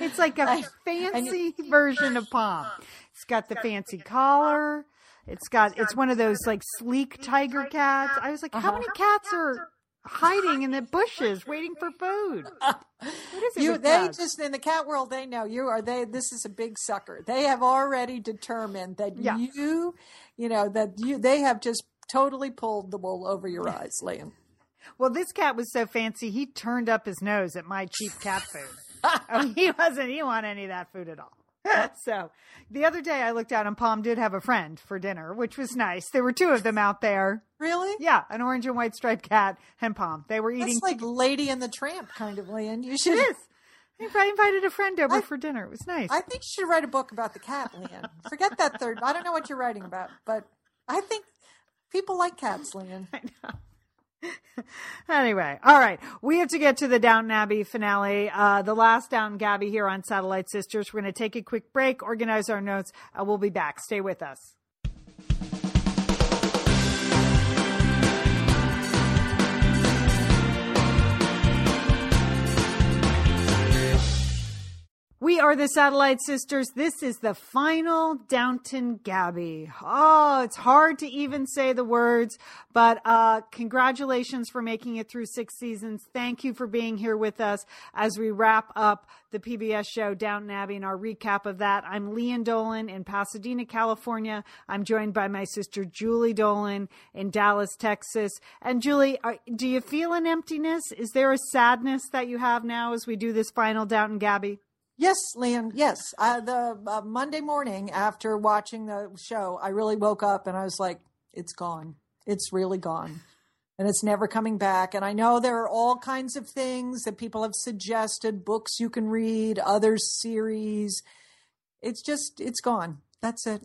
It's like a fancy version of Palm. It's got the fancy collar. It's got it's one of those like sleek tiger cats. I was like, how many uh-huh. cats are hiding in the bushes waiting for food? What is it you they just in the cat world they know you are they this is a big sucker they have already determined that Yeah. you you know that you they have just totally pulled the wool over your eyes lian Well, this cat was so fancy, he turned up his nose at my cheap cat food. I mean, he wasn't, he want any of that food at all. so the other day I looked out and Palm did have a friend for dinner, which was nice. There were two of them out there. really Yeah, an orange and white striped cat and Palm. They were eating. that's like lady and the tramp kind of lian you should it is. I invited a friend over I- for dinner. It was nice. i think you should write a book about the cat lian forget that third i don't know what you're writing about but i think people like cats lian anyway, all right. We have to get to the Downton Abbey finale, uh, the last Downton Abbey here on Satellite Sisters. We're going to take a quick break, organize our notes, and we'll be back. Stay with us. We are the Satellite Sisters. This is the final Downton Gabby. Oh, it's hard to even say the words, but uh, congratulations for making it through six seasons. Thank you for being here with us as we wrap up the PBS show Downton Abbey and our recap of that. I'm Lian Dolan in Pasadena, California. I'm joined by my sister Julie Dolan in Dallas, Texas. And Julie, are, do you feel an emptiness? Is there a sadness that you have now as we do this final Downton Gabby? Yes, Lian. Yes, uh, the uh, Monday morning after watching the show, I really woke up and I was like, "It's gone. It's really gone." and it's never coming back. And I know there are all kinds of things that people have suggested, books you can read, other series. It's just, it's gone. That's it.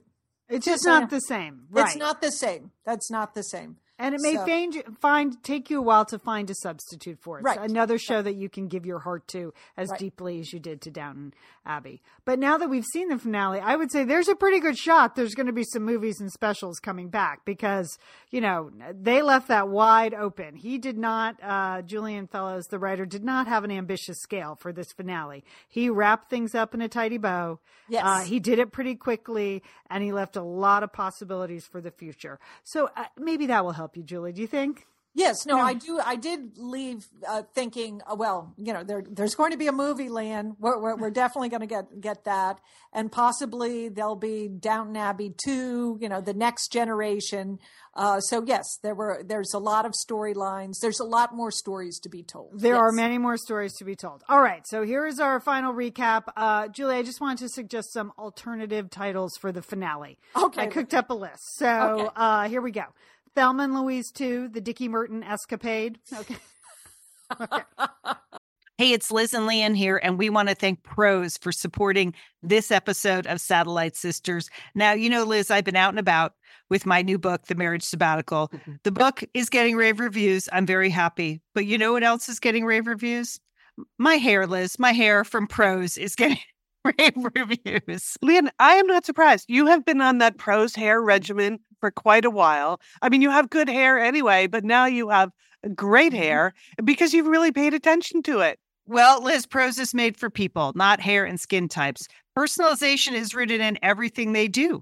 It's just not the same. Right. It's not the same. That's not the same. And it may so, find, find take you a while to find a substitute for it. Right. So another show that you can give your heart to as right. deeply as you did to Downton Abbey. But now that we've seen the finale, I would say there's a pretty good shot there's going to be some movies and specials coming back because, you know, they left that wide open. He did not, uh, Julian Fellowes, the writer, did not have an ambitious scale for this finale. He wrapped things up in a tidy bow. Yes. Uh, he did it pretty quickly and he left a lot of possibilities for the future. So uh, maybe that will help you, Julie. Do you think? Yes, no, no, I do. I did leave uh, thinking, uh, well, you know, there, there's going to be a movie, Lian. We're, we're, we're definitely going to get get that, and possibly there'll be Downton Abbey two. You know, the next generation. Uh, so yes, there were. There's a lot of storylines. There's a lot more stories to be told. There yes. are many more stories to be told. All right, so here is our final recap. Uh, Julie, I just wanted to suggest some alternative titles for the finale. Okay, I cooked up a list. So okay. uh, here we go. Thelma and Louise 2, the Dickie Merton escapade. Okay. okay. Hey, it's Liz and Lian here, and we want to thank Prose for supporting this episode of Satellite Sisters. Now, you know, Liz, I've been out and about with my new book, The Marriage Sabbatical. Mm-hmm. The book is getting rave reviews. I'm very happy. But you know what else is getting rave reviews? My hair, Liz, my hair from Prose is getting rave reviews. Lian, I am not surprised. You have been on that Prose hair regimen for quite a while. I mean, you have good hair anyway, but now you have great mm-hmm. hair because you've really paid attention to it. Well, Liz, Prose is made for people, not hair and skin types. Personalization is rooted in everything they do,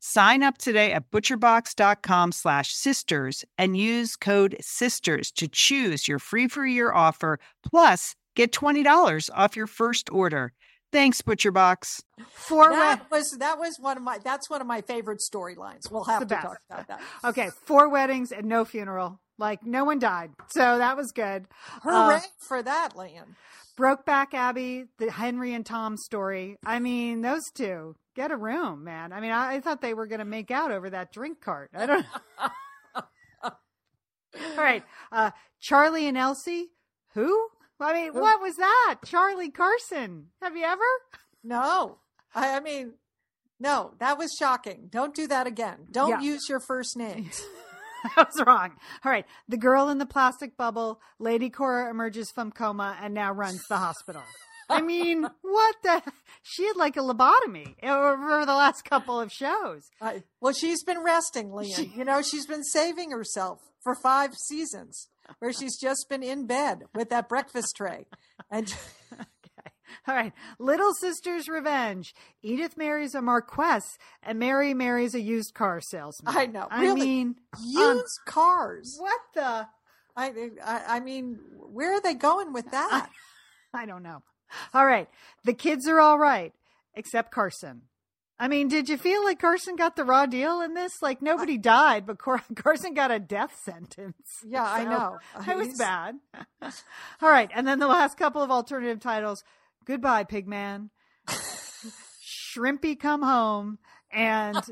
Sign up today at butcherbox.com slash sisters and use code SISTERS to choose your free for year offer, plus get $20 off your first order. Thanks, ButcherBox. Four that wed- was that was one of my that's one of my favorite storylines. We'll have to best. talk about that. Okay, four weddings and no funeral. Like no one died, so that was good. Hooray Uh, for that, Lian. Brokeback Abbey, the Henry and Tom story. I mean, those two get a room, man. I mean, I, I thought they were going to make out over that drink cart. I don't know. All right, uh, Charlie and Elsie. Who? I mean, Who? what was that? Charlie Carson. Have you ever? No, I, I mean, no, that was shocking. Don't do that again. Don't Yeah. use your first names. I was wrong. All right. The girl in the plastic bubble, Lady Cora emerges from coma and now runs the hospital. I mean, what the? She had like a lobotomy eh, over the last couple of shows. I, well, she's been resting, Lian. you know, she's been saving herself for five seasons, where she's just been in bed with that breakfast tray, and All right. Little Sister's Revenge. Edith marries a Marquess and Mary marries a used car salesman. I know, I really. mean, use um, cars. what the? I, I, I mean, where are they going with that? I don't know. All right. The kids are all right, except Carson. I mean, did you feel like Carson got the raw deal in this? Like nobody died, but Cor- Carson got a death sentence. Yeah, I know. It was bad. all right. And then the last couple of alternative titles Goodbye, Pigman. Shrimpy Come Home. And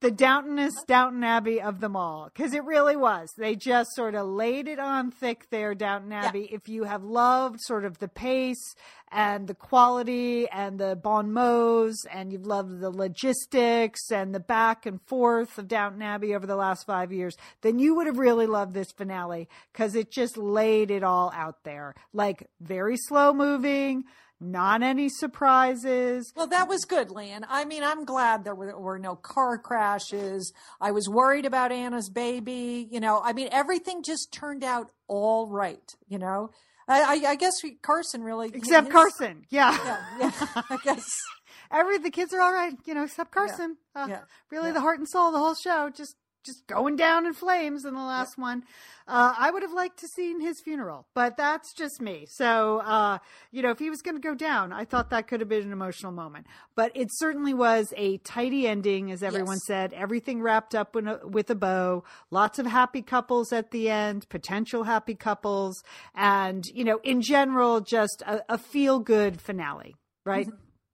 the Downtonest Downton Abbey of them all because it really was. They just sort of laid it on thick there, Downton Abbey. If you have loved sort of the pace and the quality and the bon mots, and you've loved the logistics and the back and forth of Downton Abbey over the last five years, then you would have really loved this finale because it just laid it all out there. Like very slow moving. Not any surprises. Well, that was good, Lian. I mean, I'm glad there were, were no car crashes. I was worried about Anna's baby. You know, I mean, everything just turned out all right. You know, I, I, I guess we, Carson really, Except his- Carson. Yeah. Yeah, yeah, I guess. Every the kids are all right, you know, except Carson. Uh, yeah, really, yeah. the heart and soul of the whole show, just just going down in flames in the last one. Uh, I would have liked to seen his funeral, but that's just me. So, uh, you know, if he was going to go down, I thought that could have been an emotional moment. But it certainly was a tidy ending, as everyone Yes. said. Everything wrapped up with a, with a bow. Lots of happy couples at the end, potential happy couples, and you know, in general, just a, a feel good finale. Right?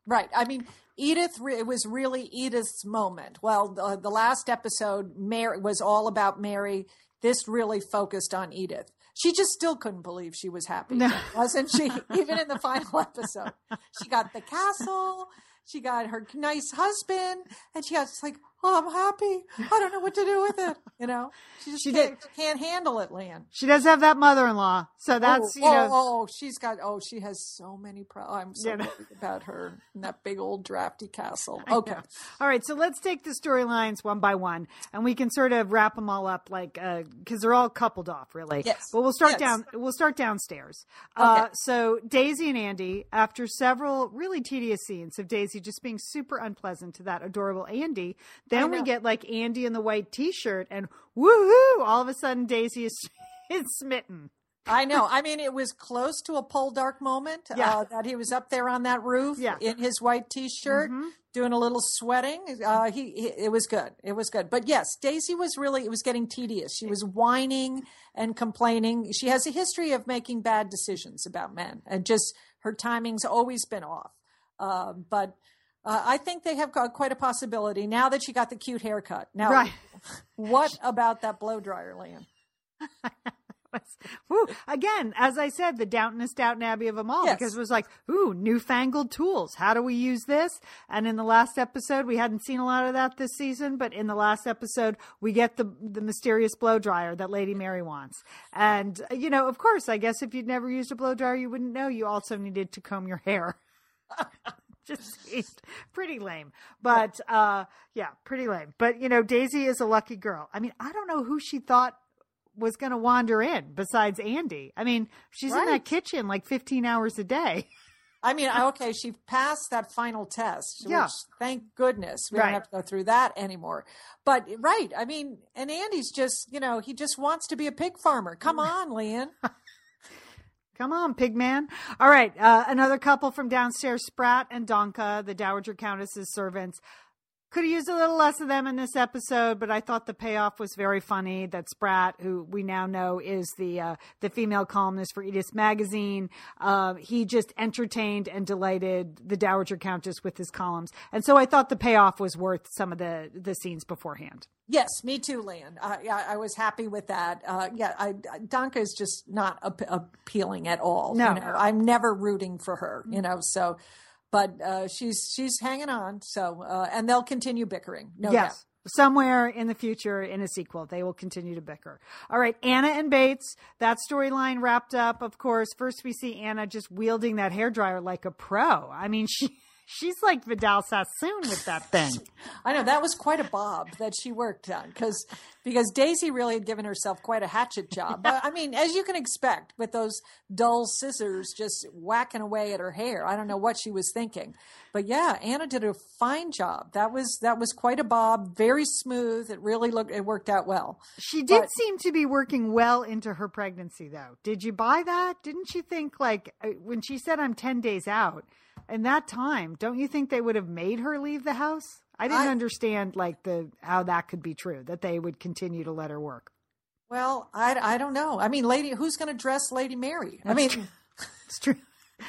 Right. I mean, Edith, it was really Edith's moment. Well, the, the last episode Mary was all about Mary. This really focused on Edith. She just still couldn't believe she was happy, No. wasn't she? Even in the final episode, she got the castle, she got her nice husband, and she was like, "Oh, I'm happy. I don't know what to do with it." You know, she just She can't, can't handle it, Lian. She does have that mother-in-law, so that's oh, you know. oh, oh, she's got. Oh, she has so many problems. I'm so worried about her and that big old drafty castle. Okay. All right, so let's take the storylines one by one, and we can sort of wrap them all up, like because they're all coupled off, really. Yes. But we'll start Yes. down. We'll start downstairs. Uh, Okay. so Daisy and Andy, after several really tedious scenes of Daisy just being super unpleasant to that adorable Andy, then we get like Andy in the white T-shirt, and woohoo! All of a sudden, Daisy is is smitten. I know. I mean, it was close to a Poldark moment Yeah. uh, that he was up there on that roof Yeah. in his white t-shirt Mhm. doing a little sweating. Uh, he, he, it was good. It was good. But yes, Daisy was really, it was getting tedious. She was whining and complaining. She has a history of making bad decisions about men and just her timing's always been off. Uh, but uh, I think they have quite a possibility now that she got the cute haircut. Now, Right. what about that blow dryer, Lian? Woo. Again, as I said, the Downtonest Downton Abbey of them all, Yes. because it was like, ooh, newfangled tools. How do we use this? And in the last episode, we hadn't seen a lot of that this season, but in the last episode, we get the the mysterious blow dryer that Lady Mary wants. And you know, of course, I guess if you'd never used a blow dryer, you wouldn't know. You also needed to comb your hair. just seemed pretty lame. But uh yeah, pretty lame. But you know, Daisy is a lucky girl. I mean, I don't know who she thought was going to wander in besides Andy. I mean, she's in Right. that kitchen like 15 hours a day. I mean, okay, she passed that final test, Yeah. which thank goodness we Right. don't have to go through that anymore. But right, I mean, and Andy's just, you know, he just wants to be a pig farmer. Come on, Lian. Come on, pig man. All right. Uh, another couple from downstairs, Spratt and Denker, the Dowager Countess's servants. Could have used a little less of them in this episode, but I thought the payoff was very funny. That Spratt, who we now know is the uh, the female columnist for Edith's magazine, uh, he just entertained and delighted the Dowager Countess with his columns, and so I thought the payoff was worth some of the the scenes beforehand. Yes, me too, Lian. Uh, yeah, I was happy with that. Uh, yeah, I, Denker is just not ap- appealing at all. No. you know, I'm never rooting for her. You know, so, but uh, she's she's hanging on. So, uh, and they'll continue bickering. No doubt. yes. Somewhere in the future, in a sequel, they will continue to bicker. All right, Anna and Bates. That storyline wrapped up. Of course, first we see Anna just wielding that hairdryer like a pro. I mean, she she's like Vidal Sassoon with that thing. I know that was quite a bob that she worked on because because Daisy really had given herself quite a hatchet job. But I mean, as you can expect, with those dull scissors just whacking away at her hair, I don't know what she was thinking. But yeah, Anna did a fine job. That was that was quite a bob, very smooth. It really looked it worked out well. She did But- seem to be working well into her pregnancy, though. Did you buy that? Didn't you think, like, uh, when she said, I'm 10 days out, in that time, don't you think they would have made her leave the house? I didn't I- understand, like, the how that could be true, that they would continue to let her work. Well, I, I don't know. I mean, lady, who's going to dress Lady Mary? I mean, It's true.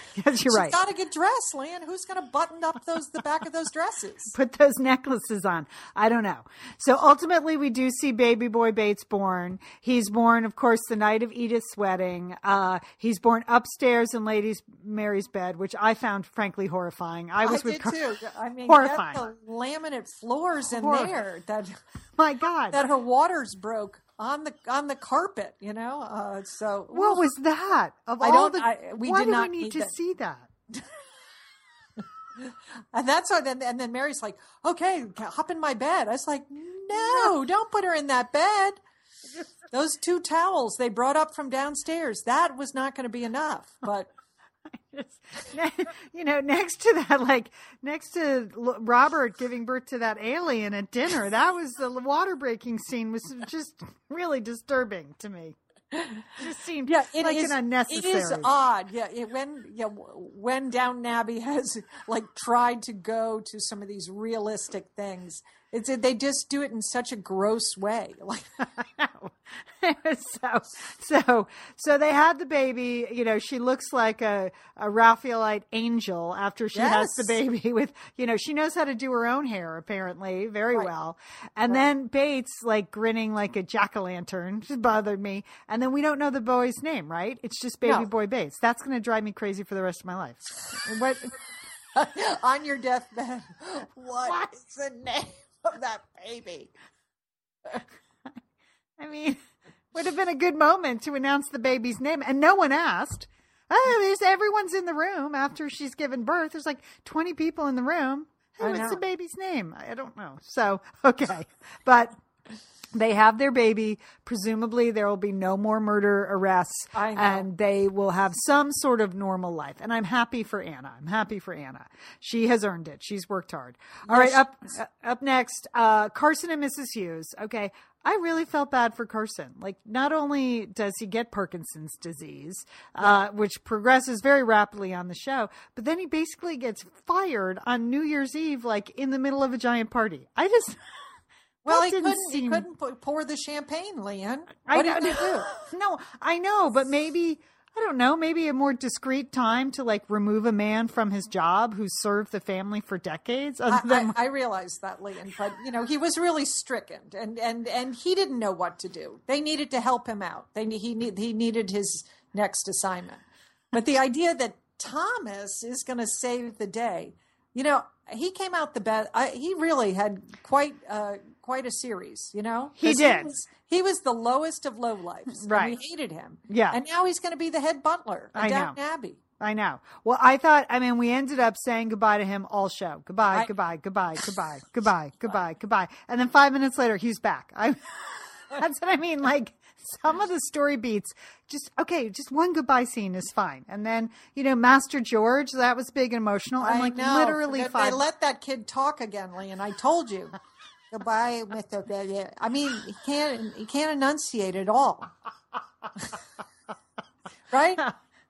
yes, you're right. got to get dressed, Lian. Who's going to button up those the back of those dresses? Put those necklaces on. I don't know. So ultimately, we do see baby boy Bates born. He's born, of course, the night of Edith's wedding. Uh, he's born upstairs in Lady Mary's bed, which I found frankly horrifying. I was with did too. I mean, Horrifying. the laminate floors in Horror- there that My God. that her waters broke on the on the carpet. You know, uh, so What was that? Of I all the, I- we why did do not we need need to that. see that? and that's what. And, and then Mary's like, "Okay, hop in my bed." I was like, "No, don't put her in that bed." Those two towels they brought up from downstairs that was not going to be enough. But you know, next to that, like next to Robert giving birth to that alien at dinner, that was the water breaking scene was just really disturbing to me. Just seemed yeah, it like is- an unnecessary. It is odd. Yeah, it, when yeah when Downton Abbey has like tried to go to some of these realistic things, it's they just do it in such a gross way. Like so so so they had the baby you know she looks like a, a raphaelite angel after she has the baby with you know she knows how to do her own hair apparently very Right. well. And then bates like grinning like a jack-o'-lantern just bothered me. And then we don't know the boy's name right? It's just baby No. boy bates. That's going to drive me crazy for the rest of my life. What? On your deathbed, what? is the name of that baby? I mean, would have been a good moment to announce the baby's name, and no one asked. Oh, there's everyone's in the room after she's given birth. There's like 20 people in the room. Hey, what's the baby's name? I don't know. So, okay. But they have their baby. Presumably, there will be no more murder arrests, and they will have some sort of normal life. And I'm happy for Anna. I'm happy for Anna. She has earned it. She's worked hard. All right, Yes, up uh, up next, uh, Carson and Mrs. Hughes. Okay, I really felt bad for Carson. Like, not only does he get Parkinson's disease, uh, which progresses very rapidly on the show, but then he basically gets fired on New Year's Eve, like in the middle of a giant party. I just. Well, that he couldn't. He couldn't pour the champagne, Lian. I What know. did he do? no, I know, but maybe I don't know, maybe a more discreet time to like remove a man from his job who served the family for decades. I, than I, I realized that, Lian, but you know he was really stricken, and and and he didn't know what to do. They needed to help him out. They he need he needed his next assignment. But the idea that Thomas is going to save the day, you know, he came out the best. I, he really had quite uh, quite a series. You know, He did. was, he was the lowest of low lives. Right. And we hated him. Yeah. And now he's going to be the head butler I at. Downton Abbey. I know. Well, I thought, I mean, we ended up saying goodbye to him all show. Goodbye, I- goodbye, goodbye, goodbye, goodbye, goodbye, goodbye. And then five minutes later, he's back. I, that's what I mean. Like some of the story beats, just, okay, just one goodbye scene is fine. And then, you know, Master George, that was big and emotional. And I like know. literally They- five. They let that kid talk again, Lian. I told you. Goodbye, Mr. I mean, he can't. He can't enunciate at all. right?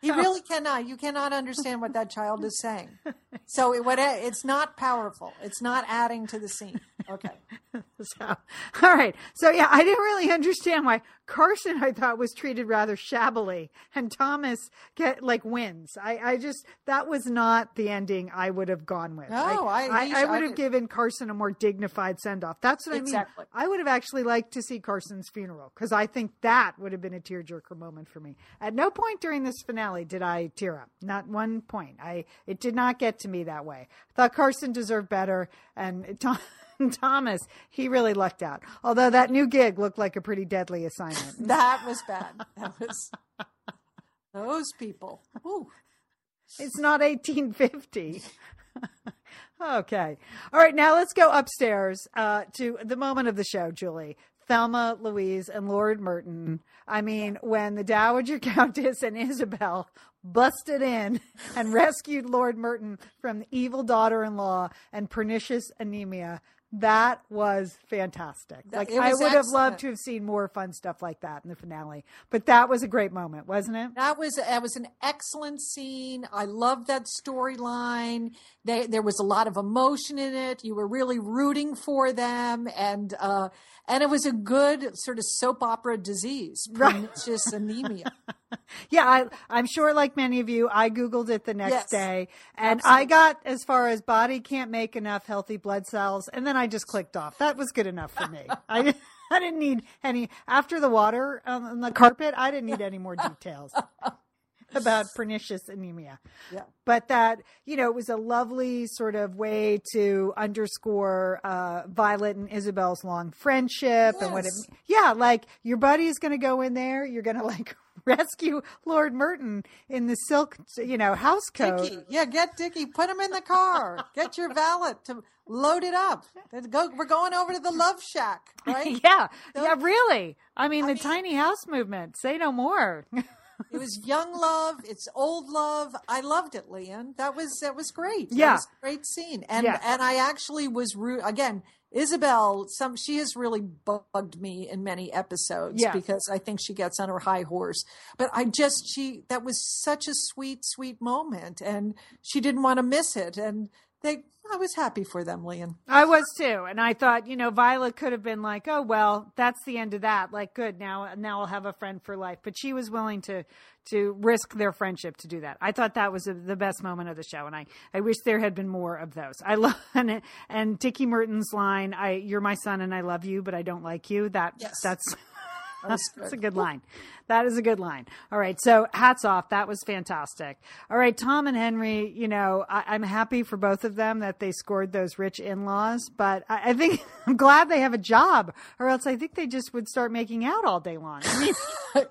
He really cannot. You cannot understand what that child is saying. So it, what, it's not powerful. It's not adding to the scene. Okay. So, all right. So yeah, I didn't really understand why Carson I thought was treated rather shabbily and Thomas get like wins. I, I just that was not the ending I would have gone with. No, I- I, I I would have given Carson a more dignified send off. That's what Exactly. I mean. I would have actually liked to see Carson's funeral because I think that would have been a tearjerker moment for me. At no point during this finale did I tear up. Not one point. I it did not get to me that way. I thought Carson deserved better, and Tom, Thomas he really lucked out. Although that new gig looked like a pretty deadly assignment. That was bad. That was those people. Ooh. It's not 1850. okay. All right. Now let's go upstairs uh, to the moment of the show, Julie. Thelma, Louise, and Lord Merton. I mean, when the Dowager Countess and Isobel busted in and rescued Lord Merton from the evil daughter in law and pernicious anemia, that was fantastic. That- Like, it I was would have loved to have seen more fun stuff like that in the finale. But that was a great moment, wasn't it? That was that was an excellent scene. I loved that storyline. There was a lot of emotion in it. You were really rooting for them, and uh, and it was a good sort of soap opera disease, pernicious anemia. Yeah, I, I'm sure, like many of you, I Googled it the next Yes, day and I got as far as body can't make enough healthy blood cells. And then I just clicked off. That was good enough for me. I, I didn't need any, after the water on the carpet, I didn't need any more details about pernicious anemia. Yeah. But that, you know, it was a lovely sort of way to underscore uh, Violet and Isobel's long friendship and what it, yeah, like your buddy is going to go in there. You're going to like rescue Lord Merton in the silk, you know, house coat. Dicky, yeah, get Dicky, put him in the car. Get your valet to load it up. Go. We're going over to the Love Shack, right? yeah, yeah, really. I mean, the mean- tiny house movement. Say no more. It was young love. It's old love. I loved it, Lian. That was that was great. Yeah. was a great scene. And Yeah. and I actually was root again. Isobel, some she has really bugged me in many episodes Yes. because I think she gets on her high horse. But I just she that was such a sweet, sweet moment, and she didn't want to miss it. And they, I was happy for them, Lian. I was too, and I thought, you know, Violet could have been like, "Oh well, that's the end of that. Like, good now, now I'll have a friend for life." But she was willing to to risk their friendship to do that. I thought that was the best moment of the show, and I I wish there had been more of those. I love and and Dickie Merton's line, "I you're my son and I love you, but I don't like you." That Yes. that's. That was That's a good. line. That is a good line. All right. So hats off. That was fantastic. All right. Tom and Henry, you know, I, I'm happy for both of them that they scored those rich in laws, but I, I think I'm glad they have a job or else I think they just would start making out all day long. I mean,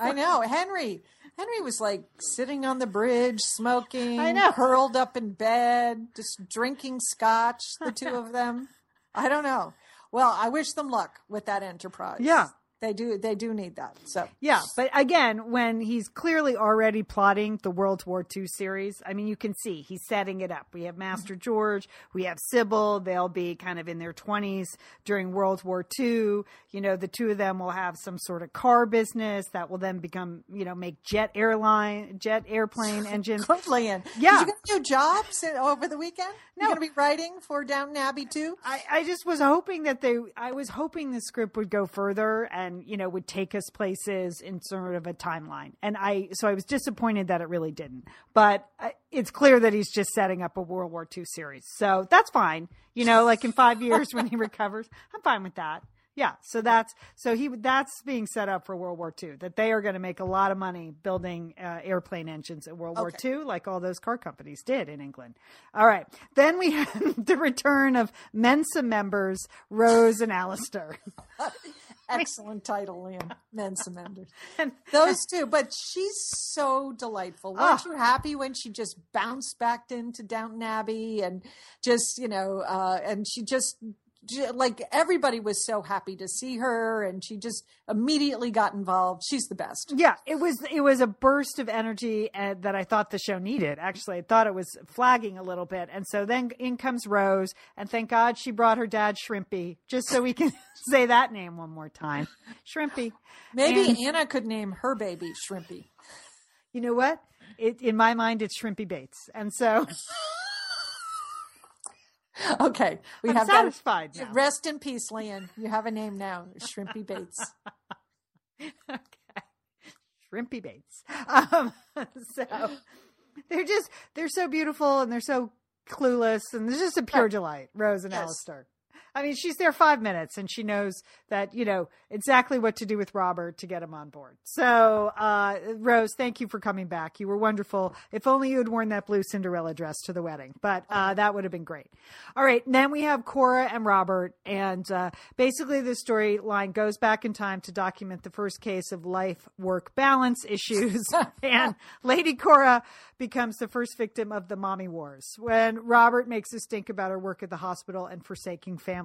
I know Henry. Henry was like sitting on the bridge, smoking, I know. curled up in bed, just drinking scotch. The two of them. I don't know. Well, I wish them luck with that enterprise. Yeah. They do. They do need that. So Yeah, but again, when he's clearly already plotting the World War II series, I mean, you can see he's setting it up. We have Master George, we have Sybil. They'll be kind of in their 20s during World War II. You know, the two of them will have some sort of car business that will then become, you know, make jet airline, jet airplane engines. Lovely. And Yeah. you get new jobs over the weekend? No. You're going to be writing for Downton Abbey too. I, I just was hoping that they, I was hoping the script would go further and and you know would take us places in sort of a timeline. And I so I was disappointed that it really didn't. But uh, it's clear that he's just setting up a World War II series, so that's fine. You know, like in five years when he recovers, I'm fine with that. Yeah, so that's so he that's being set up for World War II. That they are going to make a lot of money building uh, airplane engines in World Okay. War II, like all those car companies did in England. All right, then we have the return of Mensa members Rose and Alistair. Excellent title, Lian. Mensa Menders. Those two, but she's so delightful. Weren't Ah. you happy when she just bounced back into Downton Abbey and just, you know, uh, and she just, like everybody was so happy to see her and she just immediately got involved. She's the best. Yeah, it was it was a burst of energy uh, that I thought the show needed. Actually, I thought it was flagging a little bit, and so then in comes Rose, and thank God she brought her dad Shrimpy, just so we can say that name one more time, Shrimpy. Maybe And- Anna could name her baby Shrimpy. You know what? It, in my mind, it's Shrimpy Bates, and so Okay, we I'm have satisfied that. now. Rest in peace, Leon. You have a name now, Shrimpy Bates. okay. Shrimpy Bates. Um, so they're just they're so beautiful and they're so clueless and there's just a pure delight, Rose and Yes. Alistair. I mean, she's there five minutes and she knows that, you know, exactly what to do with Robert to get him on board. So, uh, Rose, thank you for coming back. You were wonderful. If only you had worn that blue Cinderella dress to the wedding, but, uh, that would have been great. All right. Then we have Cora and Robert. And, uh, basically the storyline goes back in time to document the first case of life work balance issues. and Lady Cora becomes the first victim of the mommy wars when Robert makes a stink about her work at the hospital and forsaking family.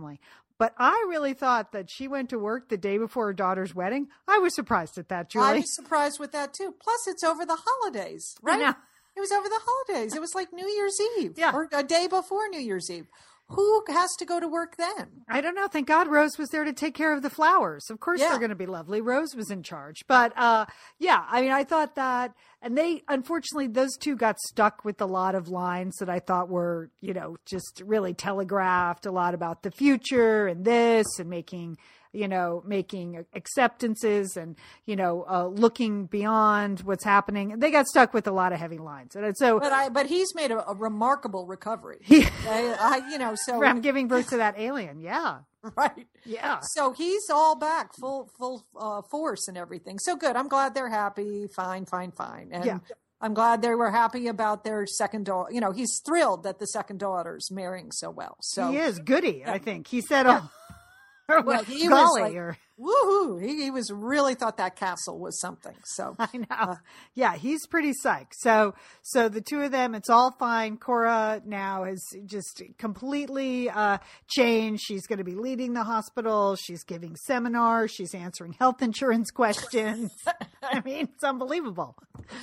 But I really thought that she went to work the day before her daughter's wedding. I was surprised at that, Julie. I was surprised with that too. Plus, it's over the holidays, right? It was over the holidays. It was like New Year's Eve, Yeah. or a day before New Year's Eve. Who has to go to work then? I don't know. Thank God Rose was there to take care of the flowers. Of course Yeah. they're going to be lovely. Rose was in charge. But uh yeah, I mean I thought that and they unfortunately those two got stuck with a lot of lines that I thought were, you know, just really telegraphed a lot about the future and this and making you know, making acceptances and, you know, uh, looking beyond what's happening. They got stuck with a lot of heavy lines. And so But I, but he's made a, a remarkable recovery. he, I, I, you know, so from giving birth to that alien. Yeah. right. Yeah. So he's all back, full full uh, force and everything. So good. I'm glad they're happy. Fine, fine, fine. And Yeah. I'm glad they were happy about their second daughter. You know, he's thrilled that the second daughter's marrying so well. So he is goody, I think. He said, oh, or Well, what, he was like- or woohoo! He, he was really thought that castle was something. So I know. yeah, he's pretty psyched. So, so the two of them, it's all fine. Cora now has just completely uh, changed. She's going to be leading the hospital. She's giving seminars. She's answering health insurance questions. I mean, it's unbelievable,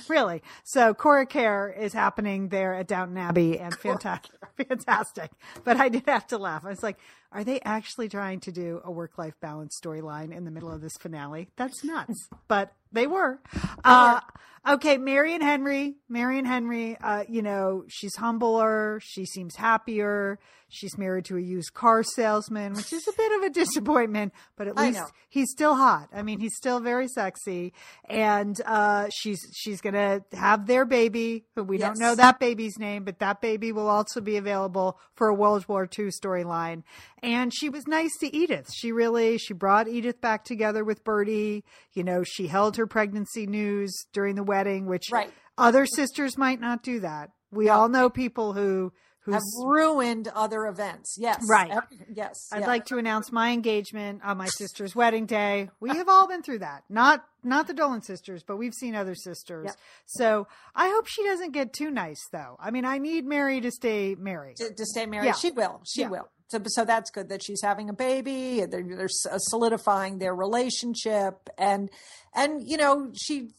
really. So, Cora Care is happening there at Downton Abbey, and fantastic, fantastic. But I did have to laugh. I was like, are they actually trying to do a work-life balance storyline in the middle of this finale? That's nuts. But they were. Uh, okay, Marion Henry. Marion Henry. Uh, you know, she's humbler. She seems happier. She's married to a used car salesman, which is a bit of a disappointment. But at I least know. he's still hot. I mean, he's still very sexy, and uh, she's she's gonna have their baby. But we don't know that baby's name, but that baby will also be available for a World War II storyline. And she was nice to Edith. She really she brought Edith back together with Bertie. You know, she held her pregnancy news during the wedding, which Right. other sisters might not do that. We all know people who who have ruined other events. Yes. Right. Every- yes. I'd yeah. like to announce my engagement on my sister's wedding day. We have all been through that. Not not the Dolan sisters, but we've seen other sisters. Yeah. So I hope she doesn't get too nice though. I mean, I need Mary to stay married. to, to stay married. Yeah. She will. She will. So, so that's good that she's having a baby. They're, they're uh, solidifying their relationship, and and you know she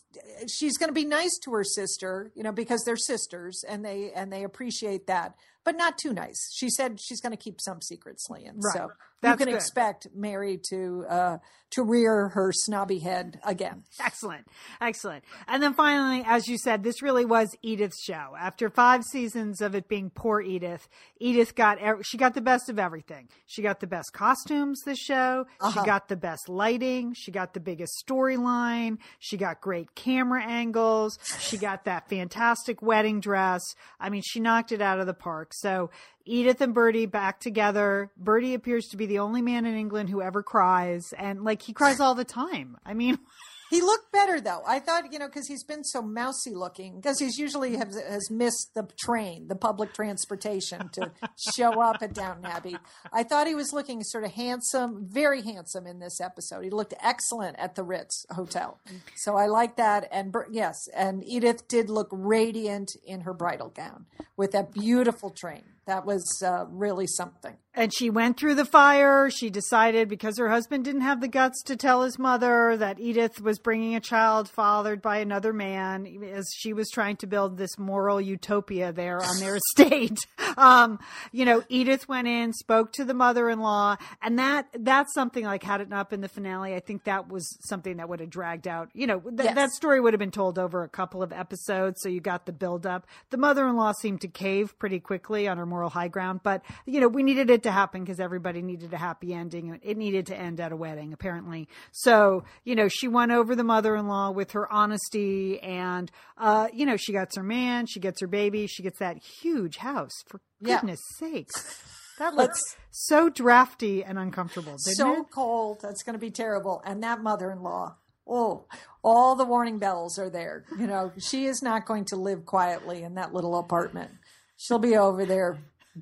she's going to be nice to her sister, you know, because they're sisters, and they and they appreciate that. but not too nice. She said she's going to keep some secrets, Lian. Right. So you can good. expect Mary to uh, to rear her snobby head again. Excellent. Excellent. And then finally, as you said, this really was Edith's show. After five seasons of it being poor Edith, Edith got, she got the best of everything. She got the best costumes this show. She Uh-huh. got the best lighting. She got the biggest storyline. She got great camera angles. She got that fantastic wedding dress. I mean, she knocked it out of the park. So Edith and Bertie back together. Bertie appears to be the only man in England who ever cries and like he cries all the time. I mean, He looked better though. I thought, you know, because he's been so mousy looking, because he's usually has, has missed the train, the public transportation to show up at Downton Abbey. I thought he was looking sort of handsome, very handsome in this episode. He looked excellent at the Ritz Hotel. So I like that. And yes, and Edith did look radiant in her bridal gown with that beautiful train. That was uh, really something. And she went through the fire. She decided because her husband didn't have the guts to tell his mother that Edith was bringing a child fathered by another man, as she was trying to build this moral utopia there on their estate. Um, you know, Edith went in, spoke to the mother-in-law, and that that's something like had it not been the finale. I think that was something that would have dragged out. You know, th- Yes. that story would have been told over a couple of episodes, so you got the build up. The mother-in-law seemed to cave pretty quickly on her moral high ground, but you know, we needed it to happen because everybody needed a happy ending. It needed to end at a wedding, apparently. So, you know, she won over the mother-in-law with her honesty and uh, you know, she gets her man, she gets her baby, she gets that huge house. For Yeah. goodness sakes. That looks Let's- so drafty and uncomfortable, so it? cold. That's going to be terrible. And that mother in law, oh, all the warning bells are there. You know, she is not going to live quietly in that little apartment. She'll be over there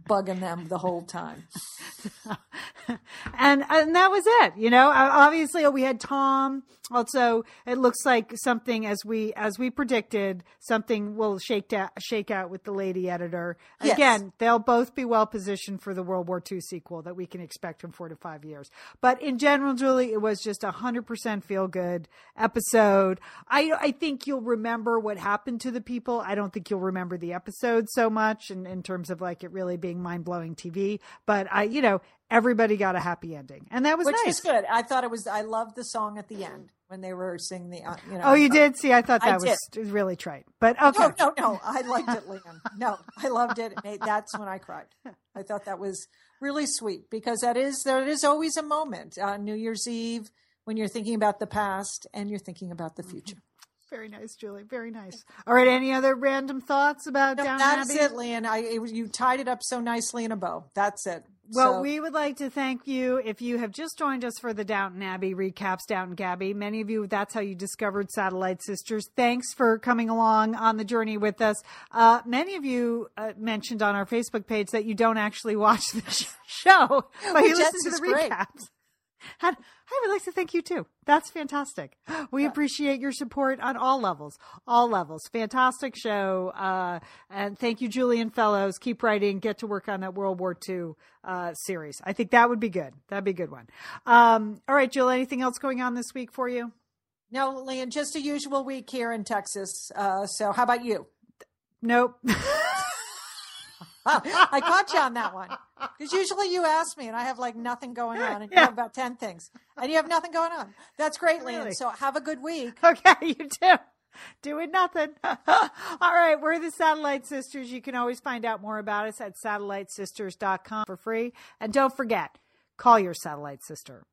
bugging them the whole time. and and that was it you know obviously we had tom also it looks like something as we as we predicted something will shake out shake out with the lady editor. Yes. again they'll both be well positioned for the world war ii sequel that we can expect in four to five years. But in general julie it was just a hundred percent feel good episode. I i think you'll remember what happened to the people. I don't think you'll remember the episode so much in, in terms of like it really being mind-blowing tv but i you know everybody got a happy ending. And that was Which nice. was good. I thought it was, I loved the song at the end when they were singing the, uh, you know. oh you uh, did see i thought I that was really trite but okay No, no, no. I liked it, Lian. No, I loved it. It made- That's when I cried. I thought that was really sweet because that is there is always a moment on New Year's Eve when you're thinking about the past and you're thinking about the mm-hmm. future. Very nice julie very nice all right any other random thoughts about No, down that's abbey it, Lian. I it, was- you tied it up so nicely in a bow. That's it. Well, So- we would like to thank you if you have just joined us for the Downton Abbey recaps, Downton Gabby. Many of you, that's how you discovered Satellite Sisters. Thanks for coming along on the journey with us. Uh, many of you uh, mentioned on our Facebook page that you don't actually watch the show, but you Which listen to the great. And I would like to thank you too. That's fantastic. We appreciate your support on all levels, all levels. Fantastic show. Uh, and thank you, Julian Fellowes. Keep writing. Get to work on that World War II uh, series. I think that would be good. That'd be a good one. Um, all right, Jill, anything else going on this week for you? no, Lian, just a usual week here in Texas. Uh, so how about you? Nope. I caught you on that one. Because usually you ask me and I have like nothing going on and you have about 10 things and you have nothing going on. That's great. Really? So have a good week. Okay, you too. Doing nothing. All right, we're the Satellite Sisters. You can always find out more about us at satellitesisters.com for free. And don't forget, call your satellite sister.